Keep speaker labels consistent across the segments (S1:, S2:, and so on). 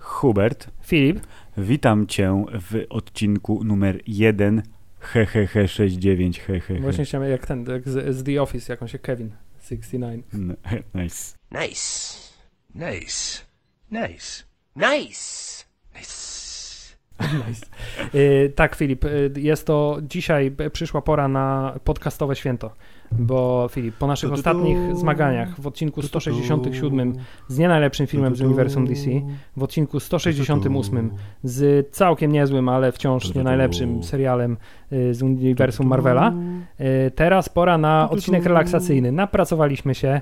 S1: Hubert,
S2: Filip,
S1: witam cię w odcinku numer 1 hehehe 69 hehehe.
S2: właśnie chciałem jak ten, jak z, z The Office, jakąś się Kevin 69.
S1: N- Nice.
S3: Nice. Nice. Nice. Nice. Nice.
S2: Nice. Y, tak, Filip, y, jest to dzisiaj przyszła pora na podcastowe święto, bo Filip, po naszych ostatnich zmaganiach w odcinku 167 z nie najlepszym filmem z uniwersum DC, w odcinku 168 z całkiem niezłym, ale wciąż nie najlepszym serialem y, z uniwersum Marvela, y, teraz pora na odcinek relaksacyjny. Napracowaliśmy się,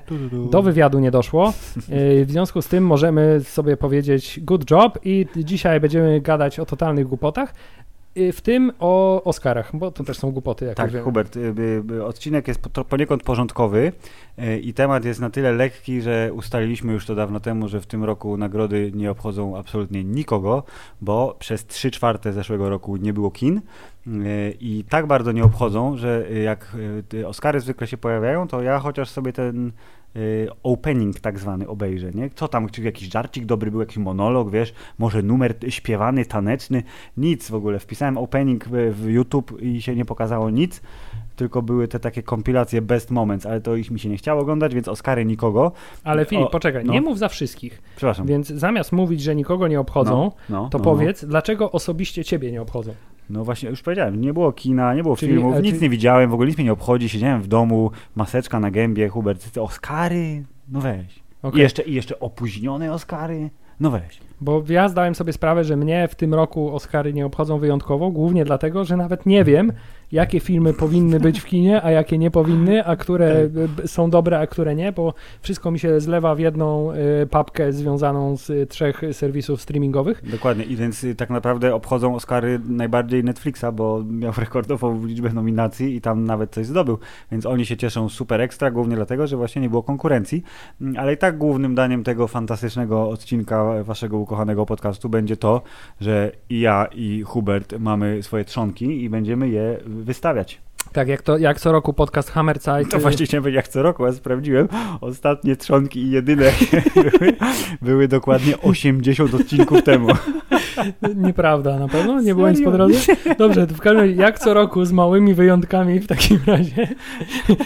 S2: do wywiadu nie doszło. Yy, W związku z tym możemy sobie powiedzieć good job i dzisiaj będziemy gadać o totalnych głupotach, w tym o Oscarach, bo to też są głupoty, jak
S1: Tak,
S2: wiemy.
S1: Hubert, y, y, y, odcinek jest po- poniekąd porządkowy y, i temat jest na tyle lekki, że ustaliliśmy już to dawno temu, że w tym roku nagrody nie obchodzą absolutnie nikogo, bo przez 3 czwarte zeszłego roku nie było kin y, i tak bardzo nie obchodzą, że y, jak y, te Oscary zwykle się pojawiają, to ja chociaż sobie ten y, opening tak zwany obejrzę, nie? Co tam, czy jakiś żarcik dobry był, jakiś monolog, wiesz, może numer śpiewany, taneczny, nic w ogóle. Wpisałem opening w, YouTube i się nie pokazało nic, tylko były te takie kompilacje best moments, ale to ich mi się nie chciało oglądać, więc Oscary nikogo.
S2: Ale Filip,
S1: O,
S2: poczekaj,
S1: no.
S2: nie mów za wszystkich,
S1: Przepraszam.
S2: więc zamiast mówić, że nikogo nie obchodzą,
S1: no, no,
S2: to
S1: no,
S2: powiedz, dlaczego osobiście ciebie nie obchodzą.
S1: No właśnie, już powiedziałem, nie było kina, nie było
S2: Czyli,
S1: filmów, nic nie widziałem, w ogóle nic mnie nie obchodzi, siedziałem w domu, maseczka na gębie, Hubert, Oscary, no weź.
S2: Okej.
S1: I, jeszcze, I jeszcze opóźnione Oscary, no weź.
S2: Bo ja zdałem sobie sprawę, że mnie w tym roku Oscary nie obchodzą wyjątkowo, głównie dlatego, że nawet nie wiem, jakie filmy powinny być w kinie, a jakie nie powinny, a które b- są dobre, a które nie, bo wszystko mi się zlewa w jedną y, papkę związaną z y, trzech serwisów streamingowych.
S1: Dokładnie, i więc y, tak naprawdę obchodzą Oscary najbardziej Netflixa, bo miał rekordową liczbę nominacji i tam nawet coś zdobył, więc oni się cieszą super ekstra, głównie dlatego, że właśnie nie było konkurencji, Mm, ale i tak głównym daniem tego fantastycznego odcinka waszego ukochanego podcastu będzie to, że i ja i Hubert mamy swoje trzonki i będziemy je wystawiać.
S2: Tak, jak, to, jak co roku podcast Hammerzeit.
S1: To
S2: y,
S1: właśnie chciałem powiedzieć, jak co roku, ja sprawdziłem, ostatnie trzonki i jedyne były, były dokładnie 80 odcinków temu.
S2: Nieprawda, na pewno? Nie było nic po drodze? Dobrze, to w każdym razie, jak co roku, z małymi wyjątkami w takim razie,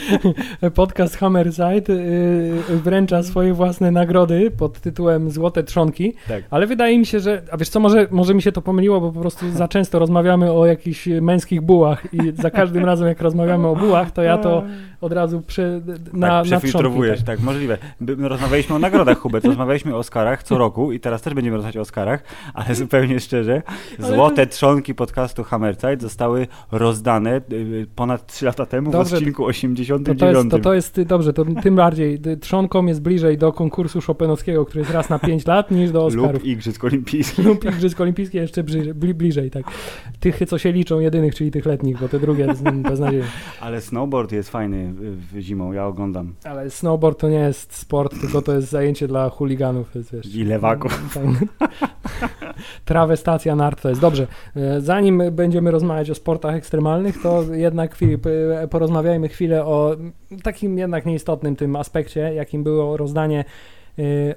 S2: podcast Hammerzeit y, wręcza swoje własne nagrody pod tytułem Złote Trzonki,
S1: Tak.
S2: ale wydaje mi się, że, a wiesz co, może, może mi się to pomyliło, bo po prostu za często rozmawiamy o jakichś męskich bułach i za każdym razem, jak rozmawiamy o bułach, to ja to od razu przy, na,
S1: tak, przefiltrowujesz,
S2: trzonki,
S1: tak. możliwe. Rozmawialiśmy o nagrodach, Hubert, rozmawialiśmy o Oscarach co roku i teraz też będziemy rozmawiać o Oscarach, ale zupełnie szczerze, złote trzonki podcastu Hammerzeit zostały rozdane y, ponad 3 lata temu
S2: Dobrze,
S1: w odcinku
S2: To,
S1: 89.
S2: to, jest, to, to jest, dobrze, to tym bardziej y, trzonkom jest bliżej do konkursu Chopinowskiego, który jest raz na 5 lat, niż do Oscarów.
S1: lub Igrzysk Olimpijskich.
S2: lub Igrzysk Olimpijskie jeszcze bliżej, bli, bliżej, tak. Tych, co się liczą, jedynych, czyli tych letnich, bo te drugie z-
S1: Ale snowboard jest fajny w, zimą, ja oglądam.
S2: Ale snowboard to nie jest sport, tylko to jest zajęcie dla chuliganów, jest, wiesz.
S1: I lewaków.
S2: Tak. Trawestacja nart to jest. Dobrze, e, zanim będziemy rozmawiać o sportach ekstremalnych, to jednak Filip, porozmawiajmy chwilę o takim jednak nieistotnym tym aspekcie, jakim było rozdanie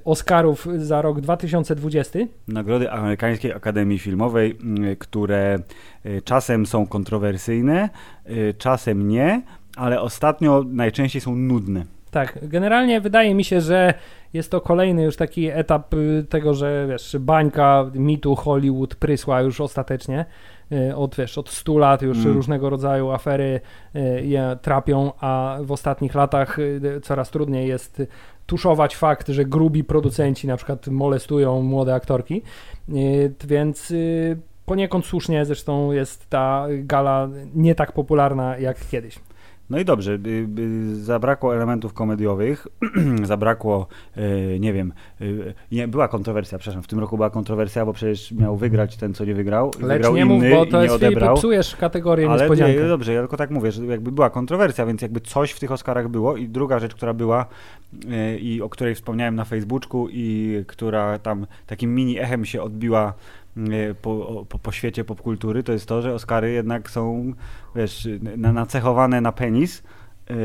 S2: Oscarów za rok 2020.
S1: Nagrody Amerykańskiej Akademii Filmowej, mm, które y, czasem są kontrowersyjne, y, czasem nie, ale ostatnio najczęściej są nudne.
S2: Tak, generalnie wydaje mi się, że jest to kolejny już taki etap y, tego, że wiesz, bańka mitu Hollywood prysła już ostatecznie. Y, Od, wiesz, od 100 lat już
S1: Mm.
S2: różnego rodzaju afery y, je trapią, a w ostatnich latach coraz trudniej jest tuszować fakt, że grubi producenci na przykład molestują młode aktorki, więc poniekąd słusznie zresztą jest ta gala nie tak popularna jak kiedyś.
S1: No i dobrze, y, y, zabrakło elementów komediowych, zabrakło, y, nie wiem, nie, była kontrowersja, przepraszam, w tym roku była kontrowersja, bo przecież miał wygrać ten, co nie wygrał.
S2: Lecz
S1: wygrał
S2: nie mów,
S1: inny
S2: bo
S1: i
S2: to jest
S1: odebrał.
S2: psujesz kategorię
S1: Ale
S2: niespodziankę.
S1: nie, dobrze, ja tylko tak mówię, że jakby była kontrowersja, więc jakby coś w tych Oscarach było i druga rzecz, która była i o której wspomniałem na Facebooku i która tam takim mini echem się odbiła po, o- po, po świecie popkultury, to jest to, że Oscary jednak są, wiesz, na, nacechowane na penis yy,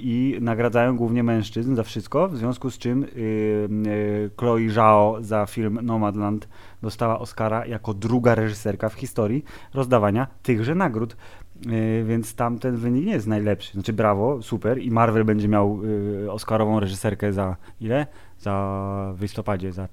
S1: i nagradzają głównie mężczyzn za wszystko, w związku z czym yy, Chloe Zhao za film Nomadland dostała Oscara jako druga reżyserka w historii rozdawania tychże nagród. Więc tam ten wynik nie jest najlepszy. Znaczy brawo, super i Marvel będzie miał Oscarową reżyserkę za ile? Za w listopadzie, za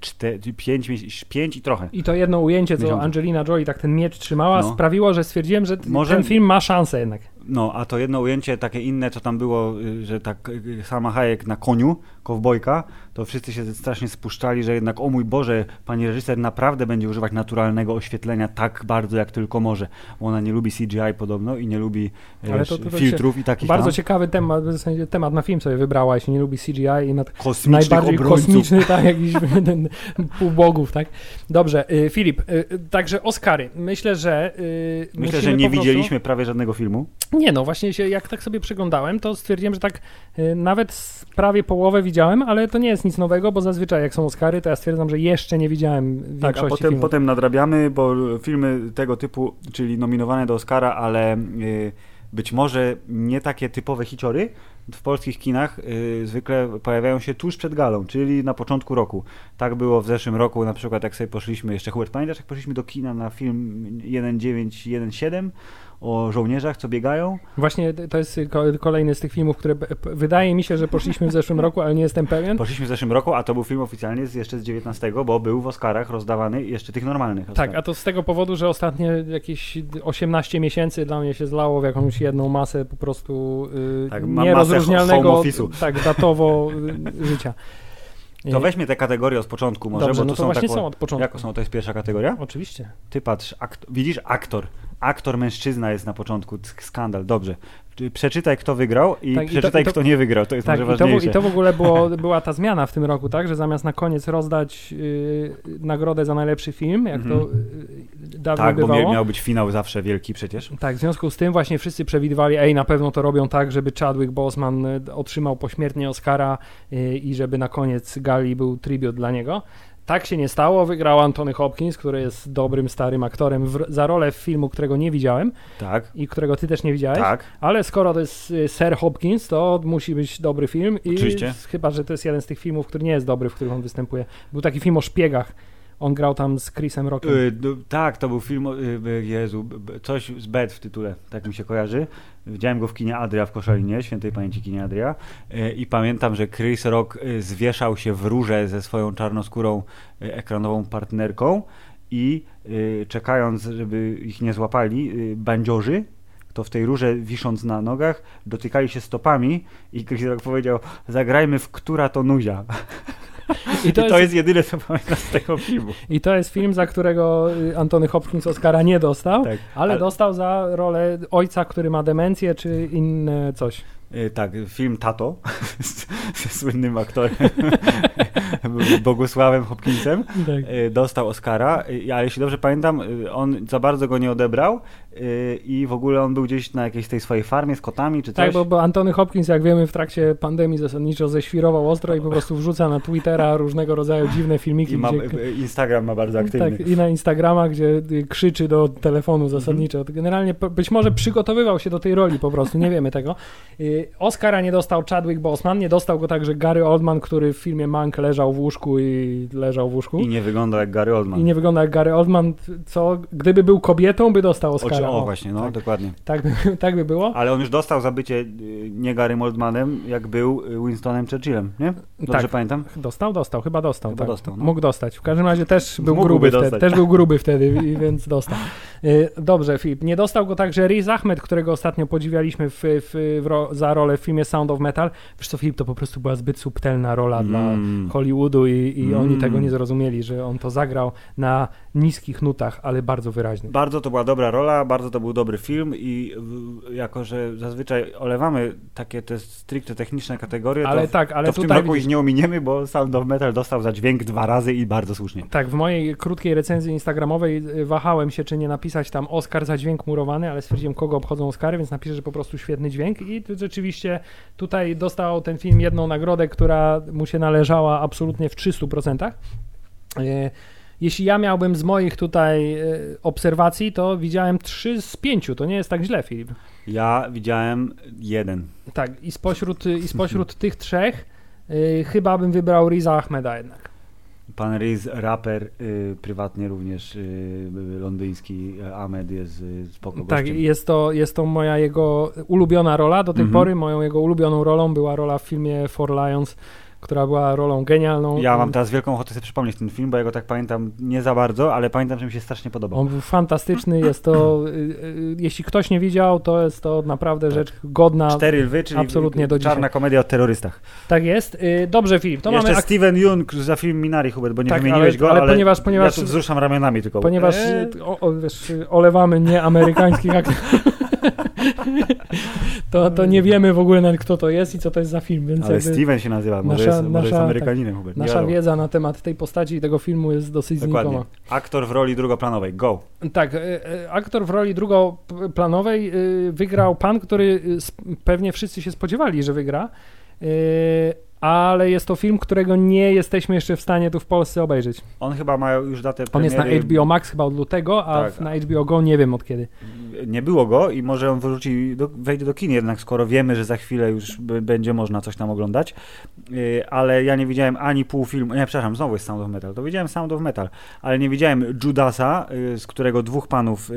S1: 5 pięć i trochę.
S2: I to jedno ujęcie, co. Angelina Jolie tak ten miecz trzymała,
S1: No.
S2: sprawiło, że stwierdziłem, że
S1: Może-
S2: ten film ma szansę jednak.
S1: No, a to jedno ujęcie takie inne, co tam było, y, że tak y, sama Hayek na koniu, kowbojka, to wszyscy się strasznie spuszczali, że jednak, o mój Boże, pani reżyser naprawdę będzie używać naturalnego oświetlenia tak bardzo, jak tylko może. Bo ona nie lubi CGI podobno i nie lubi y,
S2: Ale to- to- to
S1: filtrów i takich
S2: Bardzo
S1: tam
S2: ciekawy temat, w sensie temat na film sobie wybrała, jeśli nie lubi CGI i na najbardziej
S1: obrońców.
S2: kosmiczny, tak, jakiś ten półbogów, tak? Dobrze, y, Filip, y, y, także Oscary. Myślę, że y,
S1: Myślę, że nie
S2: prostu-
S1: widzieliśmy prawie żadnego filmu.
S2: Nie, no właśnie się, jak tak sobie przeglądałem, to stwierdziłem, że tak y, nawet prawie połowę widziałem, ale to nie jest nic nowego, bo zazwyczaj jak są Oscary, to ja stwierdzam, że jeszcze nie widziałem większości
S1: Tak, a potem,
S2: filmów.
S1: potem nadrabiamy, bo filmy tego typu, czyli nominowane do Oscara, ale y, być może nie takie typowe hiciory, w polskich kinach y, zwykle pojawiają się tuż przed galą, czyli na początku roku. Tak było w zeszłym roku, na przykład jak sobie poszliśmy, jeszcze Hubert, pamiętasz jak poszliśmy do kina na film 1917 o żołnierzach, co biegają?
S2: Właśnie to jest ko- kolejny z tych filmów, które wydaje mi się, że poszliśmy w zeszłym roku, ale nie jestem pewien.
S1: Poszliśmy w zeszłym roku, a to był film oficjalnie z, jeszcze z 19, bo był w Oscarach rozdawany jeszcze tych normalnych.
S2: Tak,
S1: Oscarach.
S2: a to z tego powodu, że ostatnie jakieś 18 miesięcy dla mnie się zlało w jakąś jedną masę po prostu y,
S1: Tak, ma-
S2: nierozróżnialnego tak, datowo y, życia.
S1: To weźmy te kategorie od początku może,
S2: Dobrze,
S1: bo
S2: no
S1: to
S2: to
S1: są
S2: właśnie są od początku.
S1: Jak są? To jest pierwsza kategoria?
S2: Oczywiście.
S1: Ty patrz, widzisz, aktor. Aktor mężczyzna jest na początku, sk- skandal, dobrze. Czy- Przeczytaj, kto wygrał i
S2: Tak,
S1: przeczytaj,
S2: i to-
S1: kto nie wygrał, to jest
S2: Tak,
S1: może
S2: i to,
S1: ważniejsze.
S2: i to w ogóle było, była ta zmiana w tym roku, tak, że zamiast na koniec rozdać y, nagrodę za najlepszy film, jak
S1: Mhm.
S2: to y, dawno
S1: tak, bo
S2: bywało.
S1: mia- miał być finał zawsze wielki przecież.
S2: Tak, w związku z tym właśnie wszyscy przewidywali, ej, na pewno to robią tak, żeby Chadwick Boseman y, otrzymał pośmiertnie Oscara y, i żeby na koniec gali był tribut dla niego. Tak się nie stało, wygrał Anthony Hopkins, który jest dobrym, starym aktorem w, za rolę w filmu, którego nie widziałem
S1: Tak,
S2: i którego ty też nie widziałeś.
S1: tak.
S2: Ale skoro to jest y, Sir Hopkins, to musi być dobry film. I
S1: Oczywiście.
S2: Chyba, że to jest jeden z tych filmów, który nie jest dobry, w których on występuje. Był taki film o szpiegach. On grał tam z Chrisem Rockiem.
S1: Y, d- tak, to był film, o- y, y, Jezu, coś z Bed w tytule, tak mi się kojarzy. Widziałem go w kinie Adria w Koszalinie, świętej pamięci kinie Adria y, i pamiętam, że Chris Rock y, zwieszał się w rurze ze swoją czarnoskórą y, ekranową partnerką i czekając, żeby ich nie złapali, bandziorzy, to w tej rurze wisząc na nogach, dotykali się stopami i Chris Rock powiedział, zagrajmy w która to nuzia.
S2: I
S1: I to, jest... jedyne, co pamiętam z tego filmu.
S2: I to jest film, za którego y, Antony Hopkins Oscara nie dostał,
S1: Tak,
S2: ale,
S1: ale-
S2: dostał za rolę ojca, który ma demencję, czy inne coś.
S1: Y, Tak, film Tato ze słynnym aktorem Bogusławem Hopkinsem
S2: Tak.
S1: y, dostał Oscara, ale jeśli dobrze pamiętam, on za bardzo go nie odebrał i w ogóle on był gdzieś na jakiejś tej swojej farmie z kotami czy coś.
S2: Tak, bo, bo Antony Hopkins, jak wiemy, w trakcie pandemii zasadniczo ześwirował ostro i po prostu wrzuca na Twittera różnego rodzaju dziwne filmiki.
S1: I ma,
S2: gdzie,
S1: y, Instagram ma bardzo aktywny.
S2: tak, I na Instagrama, gdzie y, krzyczy do telefonu zasadniczo.
S1: Mhm.
S2: Generalnie być może przygotowywał się do tej roli po prostu, nie wiemy tego. Y, Oscara nie dostał Chadwick Boseman, nie dostał go także Gary Oldman, który w filmie Mank leżał w łóżku i leżał w łóżku.
S1: I nie wygląda jak Gary Oldman.
S2: I nie wygląda jak Gary Oldman, co gdyby był kobietą, by dostał Oscara.
S1: Czy- o właśnie, no
S2: tak.
S1: dokładnie.
S2: Tak by, tak by było.
S1: Ale on już dostał za bycie y, nie Garym Oldmanem, jak był y, Winstonem Churchillem, nie? Dobrze
S2: Tak.
S1: pamiętam?
S2: Dostał, dostał, chyba dostał.
S1: Chyba
S2: tak.
S1: dostał, no.
S2: Mógł dostać. W każdym razie też był
S1: Mógłby
S2: gruby wtedy.
S1: dostać.
S2: Też był gruby wtedy, więc dostał. Y, Dobrze, Filip. Nie dostał go także Riz Ahmed, którego ostatnio podziwialiśmy w, w, w za rolę w filmie Sound of Metal. Wiesz co, Filip, to po prostu była zbyt subtelna rola dla
S1: Mm.
S2: Hollywoodu i, i oni
S1: Mm.
S2: tego nie zrozumieli, że on to zagrał na niskich nutach, ale bardzo wyraźnych.
S1: Bardzo to była dobra rola, bardzo to był dobry film i w- jako, że zazwyczaj olewamy takie te stricte techniczne kategorie,
S2: Ale
S1: to,
S2: tak, ale
S1: to w tym roku ich nie ominiemy, bo Sound of Metal dostał za dźwięk dwa razy i bardzo słusznie.
S2: Tak, w mojej krótkiej recenzji instagramowej y, wahałem się, czy nie napisać tam Oscar za dźwięk murowany, ale stwierdziłem, kogo obchodzą Oscary, więc napiszę, że po prostu świetny dźwięk i rzeczywiście tutaj dostał ten film jedną nagrodę, która mu się należała absolutnie w 300%. Y, jeśli ja miałbym z moich tutaj e, obserwacji, to widziałem 3 z 5. To nie jest tak źle, Filip.
S1: Ja widziałem jeden.
S2: Tak, i spośród, i spośród tych trzech y, chyba bym wybrał Riza Ahmeda jednak.
S1: Pan Riz, raper, y, prywatnie również y, londyński, y, Ahmed jest y, spoko
S2: Tak,
S1: gościem.
S2: jest to, jest to moja jego ulubiona rola. Do tej
S1: Mhm.
S2: pory moją jego ulubioną rolą była rola w filmie For Lions, która była rolą genialną.
S1: Ja mam teraz wielką ochotę sobie przypomnieć ten film, bo ja go tak pamiętam nie za bardzo, ale pamiętam, że mi się strasznie podobał.
S2: On był fantastyczny, jest to, y, y, jeśli ktoś nie widział, to jest to naprawdę rzecz godna.
S1: Cztery lwy, czyli
S2: absolutnie do
S1: czarna
S2: dzisiaj.
S1: komedia o terrorystach.
S2: Tak jest. Y, Dobrze, Filip, to
S1: Jeszcze
S2: mamy...
S1: Steven Yeun za film Minari, Hubert, bo nie
S2: Tak,
S1: wymieniłeś
S2: ale-
S1: go,
S2: ale
S1: ale,
S2: ponieważ- ponieważ-
S1: ja tu wzruszam ramionami tylko.
S2: Ponieważ
S1: Eee,
S2: y, o, o, wiesz, y, olewamy nieamerykańskich aktorów, to, to nie wiemy w ogóle nawet kto to jest i co to jest za film, więc
S1: ale Steven się nazywa, może,
S2: nasza-
S1: jest, może jest
S2: nasza-
S1: Amerykaninem, Hubert. nie
S2: nasza wiedza na temat tej postaci i tego filmu jest dosyć
S1: Dokładnie.
S2: znikoma.
S1: Aktor w roli drugoplanowej, go.
S2: Tak, y, y, aktor w roli drugoplanowej y, wygrał pan, który pewnie wszyscy się spodziewali, że wygra, ale jest to film, którego nie jesteśmy jeszcze w stanie tu w Polsce obejrzeć.
S1: On chyba ma już datę
S2: On jest na
S1: premiery.
S2: HBO Max chyba od lutego, a
S1: Tak.
S2: na HBO Go nie wiem od kiedy.
S1: Nie było go i może on wróci, do, wejdzie do kin jednak, skoro wiemy, że za chwilę już będzie można coś tam oglądać. Yy, ale ja nie widziałem ani pół filmu, nie, przepraszam, znowu jest Sound of Metal, to widziałem Sound of Metal, ale nie widziałem Judasa, yy, z którego dwóch panów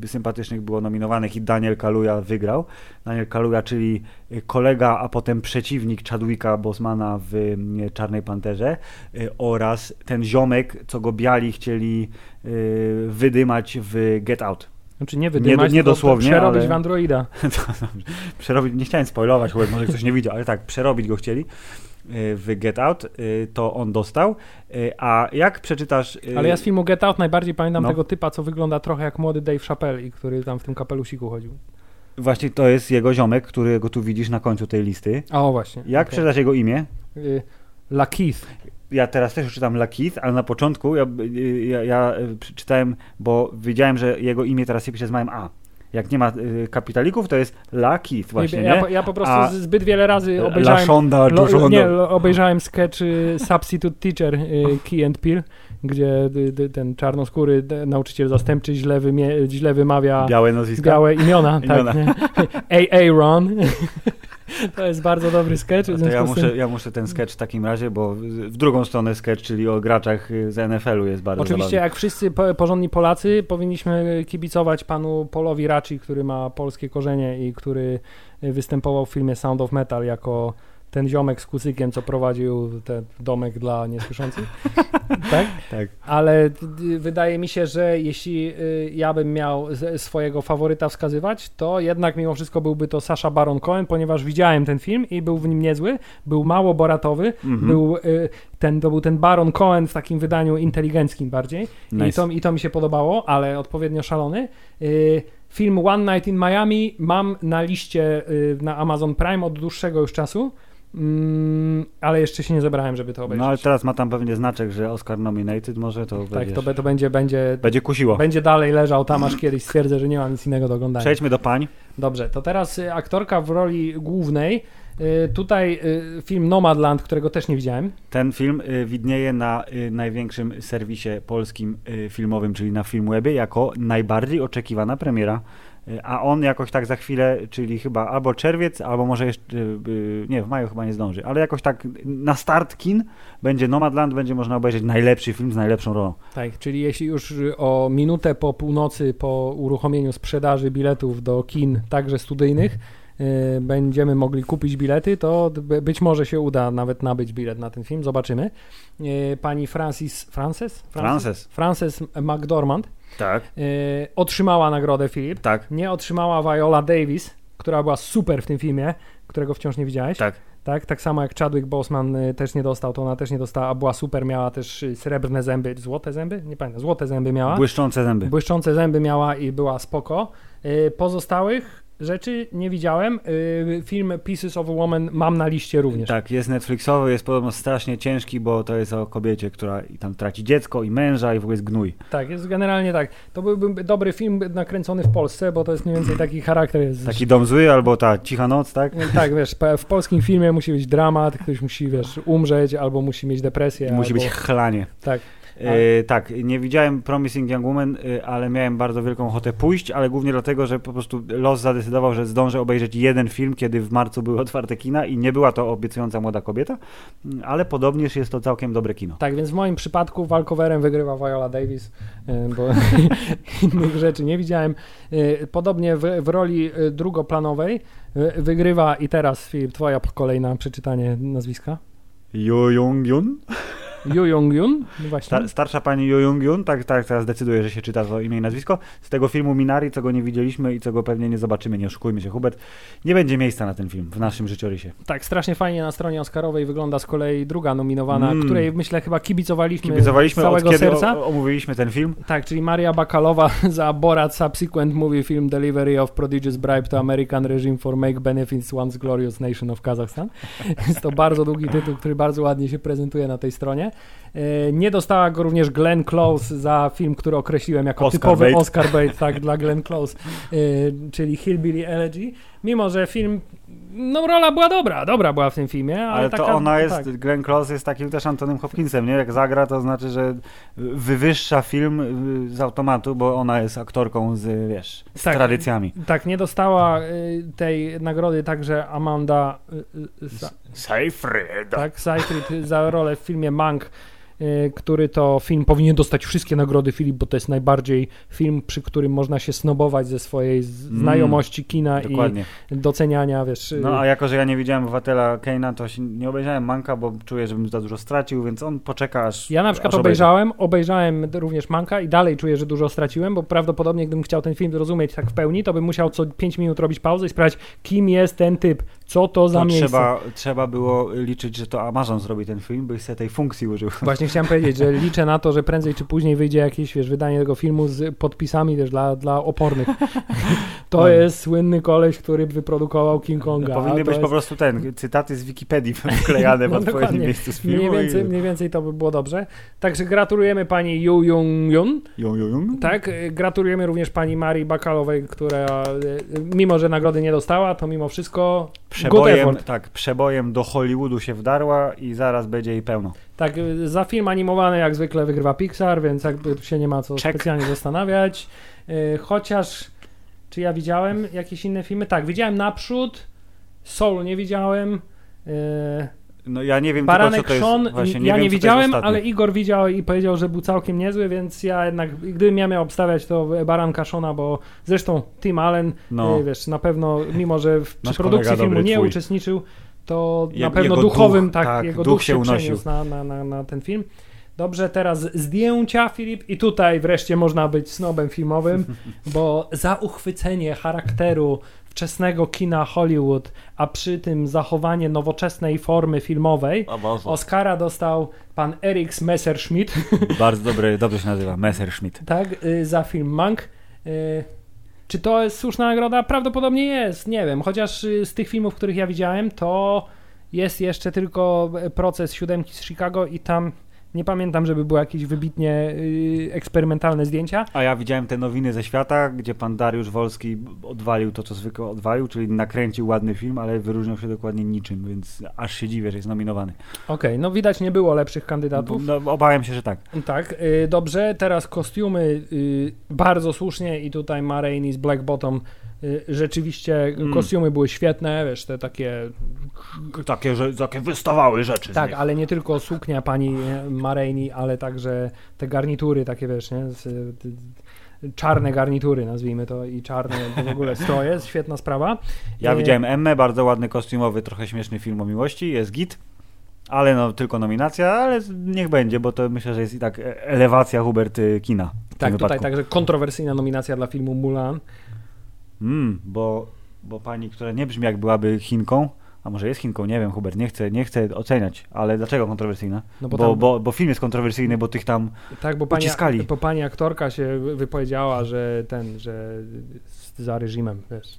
S1: yy, sympatycznych było nominowanych i Daniel Kaluuya wygrał. Daniel Kaluuya, czyli kolega, a potem przeciwnik Chadwicka Bosmana w yy, Czarnej Panterze yy, oraz ten ziomek, co go biali chcieli wydymać w Get Out.
S2: Znaczy nie wydymać,
S1: nie
S2: tylko
S1: dosłownie,
S2: przerobić
S1: ale-
S2: w Androida.
S1: Przerobić, nie chciałem spoilować, bo może ktoś nie widział, ale tak, przerobić go chcieli y, w Get Out, y, to on dostał. Y, A jak przeczytasz... y,
S2: Ale ja z filmu Get Out najbardziej pamiętam
S1: No.
S2: tego typa, co wygląda trochę jak młody Dave Chappelle i który tam w tym kapelusiku chodził.
S1: Właśnie to jest jego ziomek, którego tu widzisz na końcu tej listy.
S2: A o właśnie.
S1: Jak przeczytać jego imię?
S2: Y, Lakeith.
S1: Ja teraz też czytam Lakeith, ale na początku ja, ja, ja y, przeczytałem, bo wiedziałem, że jego imię teraz się pisze z małym A. Jak nie ma y, kapitalików, to jest Lakeith właśnie,
S2: ja,
S1: nie?
S2: po- ja po prostu
S1: A-
S2: zbyt wiele razy obejrzałem...
S1: Lashonda,
S2: Lo,
S1: Joshonda.
S2: nie, lo- obejrzałem sketch y, Substitute Teacher y, Key and Peele, gdzie y, y, ten czarnoskóry d- nauczyciel zastępczy źle, wymie, źle wymawia
S1: Białe nazwiska.
S2: białe imiona.
S1: Imiona.
S2: Tak, nie? AA Ron. to jest bardzo dobry sketch.
S1: to ja muszę, ja muszę ten sketch w takim razie, bo w drugą stronę sketch, czyli o graczach y, z NFL-u jest bardzo
S2: Oczywiście,
S1: zabawny.
S2: jak wszyscy po- porządni Polacy, powinniśmy kibicować panu Polowi Raci, który ma polskie korzenie i który występował w filmie Sound of Metal jako ten ziomek z kucykiem, co prowadził ten domek dla niesłyszących. tak?
S1: Tak.
S2: Ale y, wydaje mi się, że jeśli y, ja bym miał swojego faworyta wskazywać, to jednak mimo wszystko byłby to Sasha Baron Cohen, ponieważ widziałem ten film i był w nim niezły, był mało boratowy,
S1: Mhm.
S2: był y, ten, to był ten Baron Cohen w takim wydaniu inteligenckim bardziej i,
S1: Nice.
S2: to, i to mi się podobało, ale odpowiednio szalony. Film One Night in Miami mam na liście na Amazon Prime od dłuższego już czasu, mm, ale jeszcze się nie zebrałem, żeby to obejrzeć.
S1: No ale teraz ma tam pewnie znaczek, że Oscar nominated, może to
S2: tak,
S1: wiesz,
S2: to, to będzie, będzie,
S1: będzie kusiło.
S2: będzie dalej leżał tam, aż kiedyś stwierdzę, że nie mam nic innego do oglądania.
S1: Przejdźmy do pań.
S2: Dobrze, to teraz y, aktorka w roli głównej. Y, Tutaj y, film Nomadland, którego też nie widziałem.
S1: Ten film y, widnieje na największym serwisie polskim filmowym, czyli na Filmwebie, jako najbardziej oczekiwana premiera. Y, A on jakoś tak za chwilę, czyli chyba albo czerwiec, albo może jeszcze, y, y, nie, w maju chyba nie zdąży, ale jakoś tak na start kin będzie Nomadland, będzie można obejrzeć najlepszy film z najlepszą rolą.
S2: Tak, czyli jeśli już y, o minutę po północy, po uruchomieniu sprzedaży biletów do kin, także studyjnych, y, będziemy mogli kupić bilety, to być może się uda nawet nabyć bilet na ten film, zobaczymy. Y, Pani Francis, Frances?
S1: Frances.
S2: Frances McDormand
S1: Tak.
S2: y, otrzymała nagrodę Filip.
S1: Tak.
S2: Nie otrzymała Viola Davis, która była super w tym filmie, którego wciąż nie widziałeś.
S1: Tak.
S2: Tak, tak samo jak Chadwick Boseman y, też nie dostał, to ona też nie dostała, a była super, miała też y, srebrne zęby, złote zęby? Nie pamiętam, złote zęby miała.
S1: Błyszczące zęby.
S2: Błyszczące zęby miała i była spoko. Pozostałych rzeczy nie widziałem. Y, Film Pieces of a Woman mam na liście również.
S1: Tak, jest Netflixowy, jest podobno strasznie ciężki, bo to jest o kobiecie, która i tam traci dziecko i męża i w ogóle jest gnój.
S2: Tak, jest generalnie tak. To byłby dobry film nakręcony w Polsce, bo to jest mniej więcej taki charakter. Jest,
S1: Taki dom zły albo ta cicha noc, tak?
S2: Tak, wiesz, w polskim filmie musi być dramat, ktoś musi, wiesz, umrzeć, albo musi mieć depresję.
S1: I musi
S2: albo...
S1: być chlanie.
S2: Tak.
S1: E, tak, nie widziałem Promising Young Woman, e, ale miałem bardzo wielką ochotę pójść, ale głównie dlatego, że po prostu los zadecydował, że zdążę obejrzeć jeden film, kiedy w marcu były otwarte kina i nie była to obiecująca młoda kobieta, mm, ale podobnież jest to całkiem dobre kino.
S2: Tak, więc w moim przypadku walkowerem wygrywa Viola Davis, e, bo innych rzeczy nie widziałem. Podobnie w, w roli drugoplanowej wygrywa i teraz Filip, twoja kolejna przeczytanie nazwiska.
S1: Jo Jong Yun?
S2: Yoo Jong-yun, no właśnie.
S1: Star, starsza pani Jo Jong Yun, tak, tak teraz decyduje, że się czyta to imię i nazwisko. Z tego filmu Minari, co go nie widzieliśmy i co go pewnie nie zobaczymy, nie oszukujmy się, Hubert. Nie będzie miejsca na ten film w naszym życiorysie.
S2: Tak, strasznie fajnie na stronie Oscarowej wygląda z kolei druga nominowana,
S1: Mm.
S2: której myślę chyba kibicowaliśmy,
S1: Kibicowaliśmy
S2: z
S1: od
S2: całego
S1: kiedy
S2: serca.
S1: o- omówiliśmy ten film.
S2: Tak, czyli Maria Bakalowa za Borat Subsequent Movie Film Delivery of Prodigious Bribe to American Regime for Make Benefits Once Glorious Nation of Kazakhstan. Jest to bardzo długi tytuł, który bardzo ładnie się prezentuje na tej stronie. E, Nie dostała go również Glenn Close za film, który określiłem jako
S1: Oscar
S2: typowy
S1: bait.
S2: Oscar bait tak, dla Glenn Close, e, czyli Hillbilly Elegy. Mimo, że film, no rola była dobra, dobra była w tym filmie, ale,
S1: Ale to
S2: taka,
S1: ona jest,
S2: tak.
S1: Glenn Close jest takim też Antonym Hopkinsem, nie? Jak zagra, to znaczy, że wywyższa film y, z automatu, bo ona jest aktorką z, wiesz, z
S2: Tak.
S1: tradycjami.
S2: Tak, nie dostała y, tej nagrody także Amanda y,
S3: Seyfried.
S2: tak, Seyfried za rolę w filmie Mank, który to film powinien dostać wszystkie nagrody Filip, bo to jest najbardziej film, przy którym można się snobować ze swojej
S1: Mm,
S2: znajomości kina
S1: Dokładnie.
S2: i doceniania, wiesz. y,
S1: No a jako, że ja nie widziałem Obywatela Keina, to się nie obejrzałem Manka, bo czuję, żebym za dużo stracił, więc on poczeka aż
S2: Ja na przykład obejrzałem, obejrzałem również Manka i dalej czuję, że dużo straciłem, bo prawdopodobnie gdybym chciał ten film zrozumieć tak w pełni, to bym musiał co 5 minut robić pauzę i sprawdzić, kim jest ten typ, co to za
S1: To
S2: miejsce.
S1: trzeba, trzeba było liczyć, że to Amazon zrobi ten film, byś sobie tej funkcji użył.
S2: Właśnie chciałem powiedzieć, że liczę na to, że prędzej czy później wyjdzie jakieś wiesz, wydanie tego filmu z podpisami też dla, dla opornych. To
S1: No.
S2: jest słynny koleś, który wyprodukował King Konga.
S1: Powinny
S2: to
S1: być
S2: jest...
S1: po prostu ten, cytaty z Wikipedii wklejane w
S2: No,
S1: odpowiednim miejscu z filmu.
S2: Mniej więcej,
S1: i-
S2: mniej więcej to by było dobrze. Także gratulujemy pani Yu Jung Yun.
S1: Jung, jung.
S2: Tak, gratulujemy również pani Marii Bakalowej, która y, mimo, że nagrody nie dostała, to mimo wszystko
S1: Przebojem, tak, przebojem do Hollywoodu się wdarła i zaraz będzie jej pełno.
S2: Tak, y, za film animowany jak zwykle wygrywa Pixar, więc jakby się nie ma co
S1: Check.
S2: specjalnie zastanawiać. Y, Chociaż, czy ja widziałem jakieś inne filmy? Tak, widziałem Naprzód, Soul nie widziałem, y,
S1: No ja nie wiem
S2: Baranek
S1: tylko, co to
S2: Sean.
S1: Właśnie,
S2: ja
S1: wiem,
S2: nie widziałem, ale Igor widział i powiedział, że był całkiem niezły, więc ja jednak, gdybym ja miał obstawiać, to Baranka Shona, bo zresztą Tim Allen,
S1: No.
S2: wiesz, na pewno, mimo że w,
S1: Nasz
S2: produkcji filmu nie
S1: twój.
S2: uczestniczył, to
S1: Je-
S2: na pewno duchowym,
S1: duch,
S2: tak,
S1: tak,
S2: jego
S1: duch
S2: duch się
S1: się
S2: przeniósł na, na, na, na ten film. Dobrze, teraz zdjęcia, Filip, i tutaj wreszcie można być snobem filmowym, bo za uchwycenie charakteru wczesnego kina Hollywood, a przy tym zachowanie nowoczesnej formy filmowej, Oscara dostał pan Eriks Messerschmidt,
S1: Bardzo dobry, dobrze się nazywa, Messerschmitt.
S2: tak, y, za film Mank. Czy to jest słuszna nagroda? Prawdopodobnie jest, nie wiem. Chociaż y, z tych filmów, których ja widziałem, to jest jeszcze tylko e, proces siódemki z Chicago i tam nie pamiętam, żeby były jakieś wybitnie y, eksperymentalne zdjęcia.
S1: A ja widziałem te nowiny ze świata, gdzie pan Dariusz Wolski odwalił to, co zwykle odwalił, czyli nakręcił ładny film, ale wyróżniał się dokładnie niczym, więc aż się dziwię, że jest nominowany.
S2: Okej, no widać nie było lepszych kandydatów.
S1: No, obawiam się, że tak.
S2: Tak, y, dobrze. Teraz kostiumy y, bardzo słusznie i tutaj Ma Rainey z Black Bottom rzeczywiście
S1: Mm.
S2: kostiumy były świetne, wiesz, te takie
S1: Takie, że, takie wystawały rzeczy.
S2: Tak, ale nie tylko suknia pani Marejni, ale także te garnitury takie, wiesz, nie? Y, y, czarne garnitury, nazwijmy to, i czarne w ogóle stroje, świetna sprawa.
S1: Ja
S2: Y,
S1: widziałem Emmę, bardzo ładny kostiumowy, trochę śmieszny film o miłości, jest git, ale no tylko nominacja, ale niech będzie, bo to myślę, że jest i tak e- elewacja Hubert y, kina.
S2: Tak, tutaj
S1: wypadku.
S2: także kontrowersyjna nominacja dla filmu Mulan.
S1: Mm, bo, bo pani, która nie brzmi jak byłaby Chinką, a może jest Chinką, nie wiem Hubert, nie chcę, nie chcę oceniać, ale dlaczego kontrowersyjna?
S2: No
S1: bo,
S2: bo tam-
S1: bo, bo film jest kontrowersyjny, bo tych tam...
S2: Tak, bo pani,
S1: Uciskali.
S2: bo pani aktorka się wypowiedziała, że ten, że za reżimem, wiesz.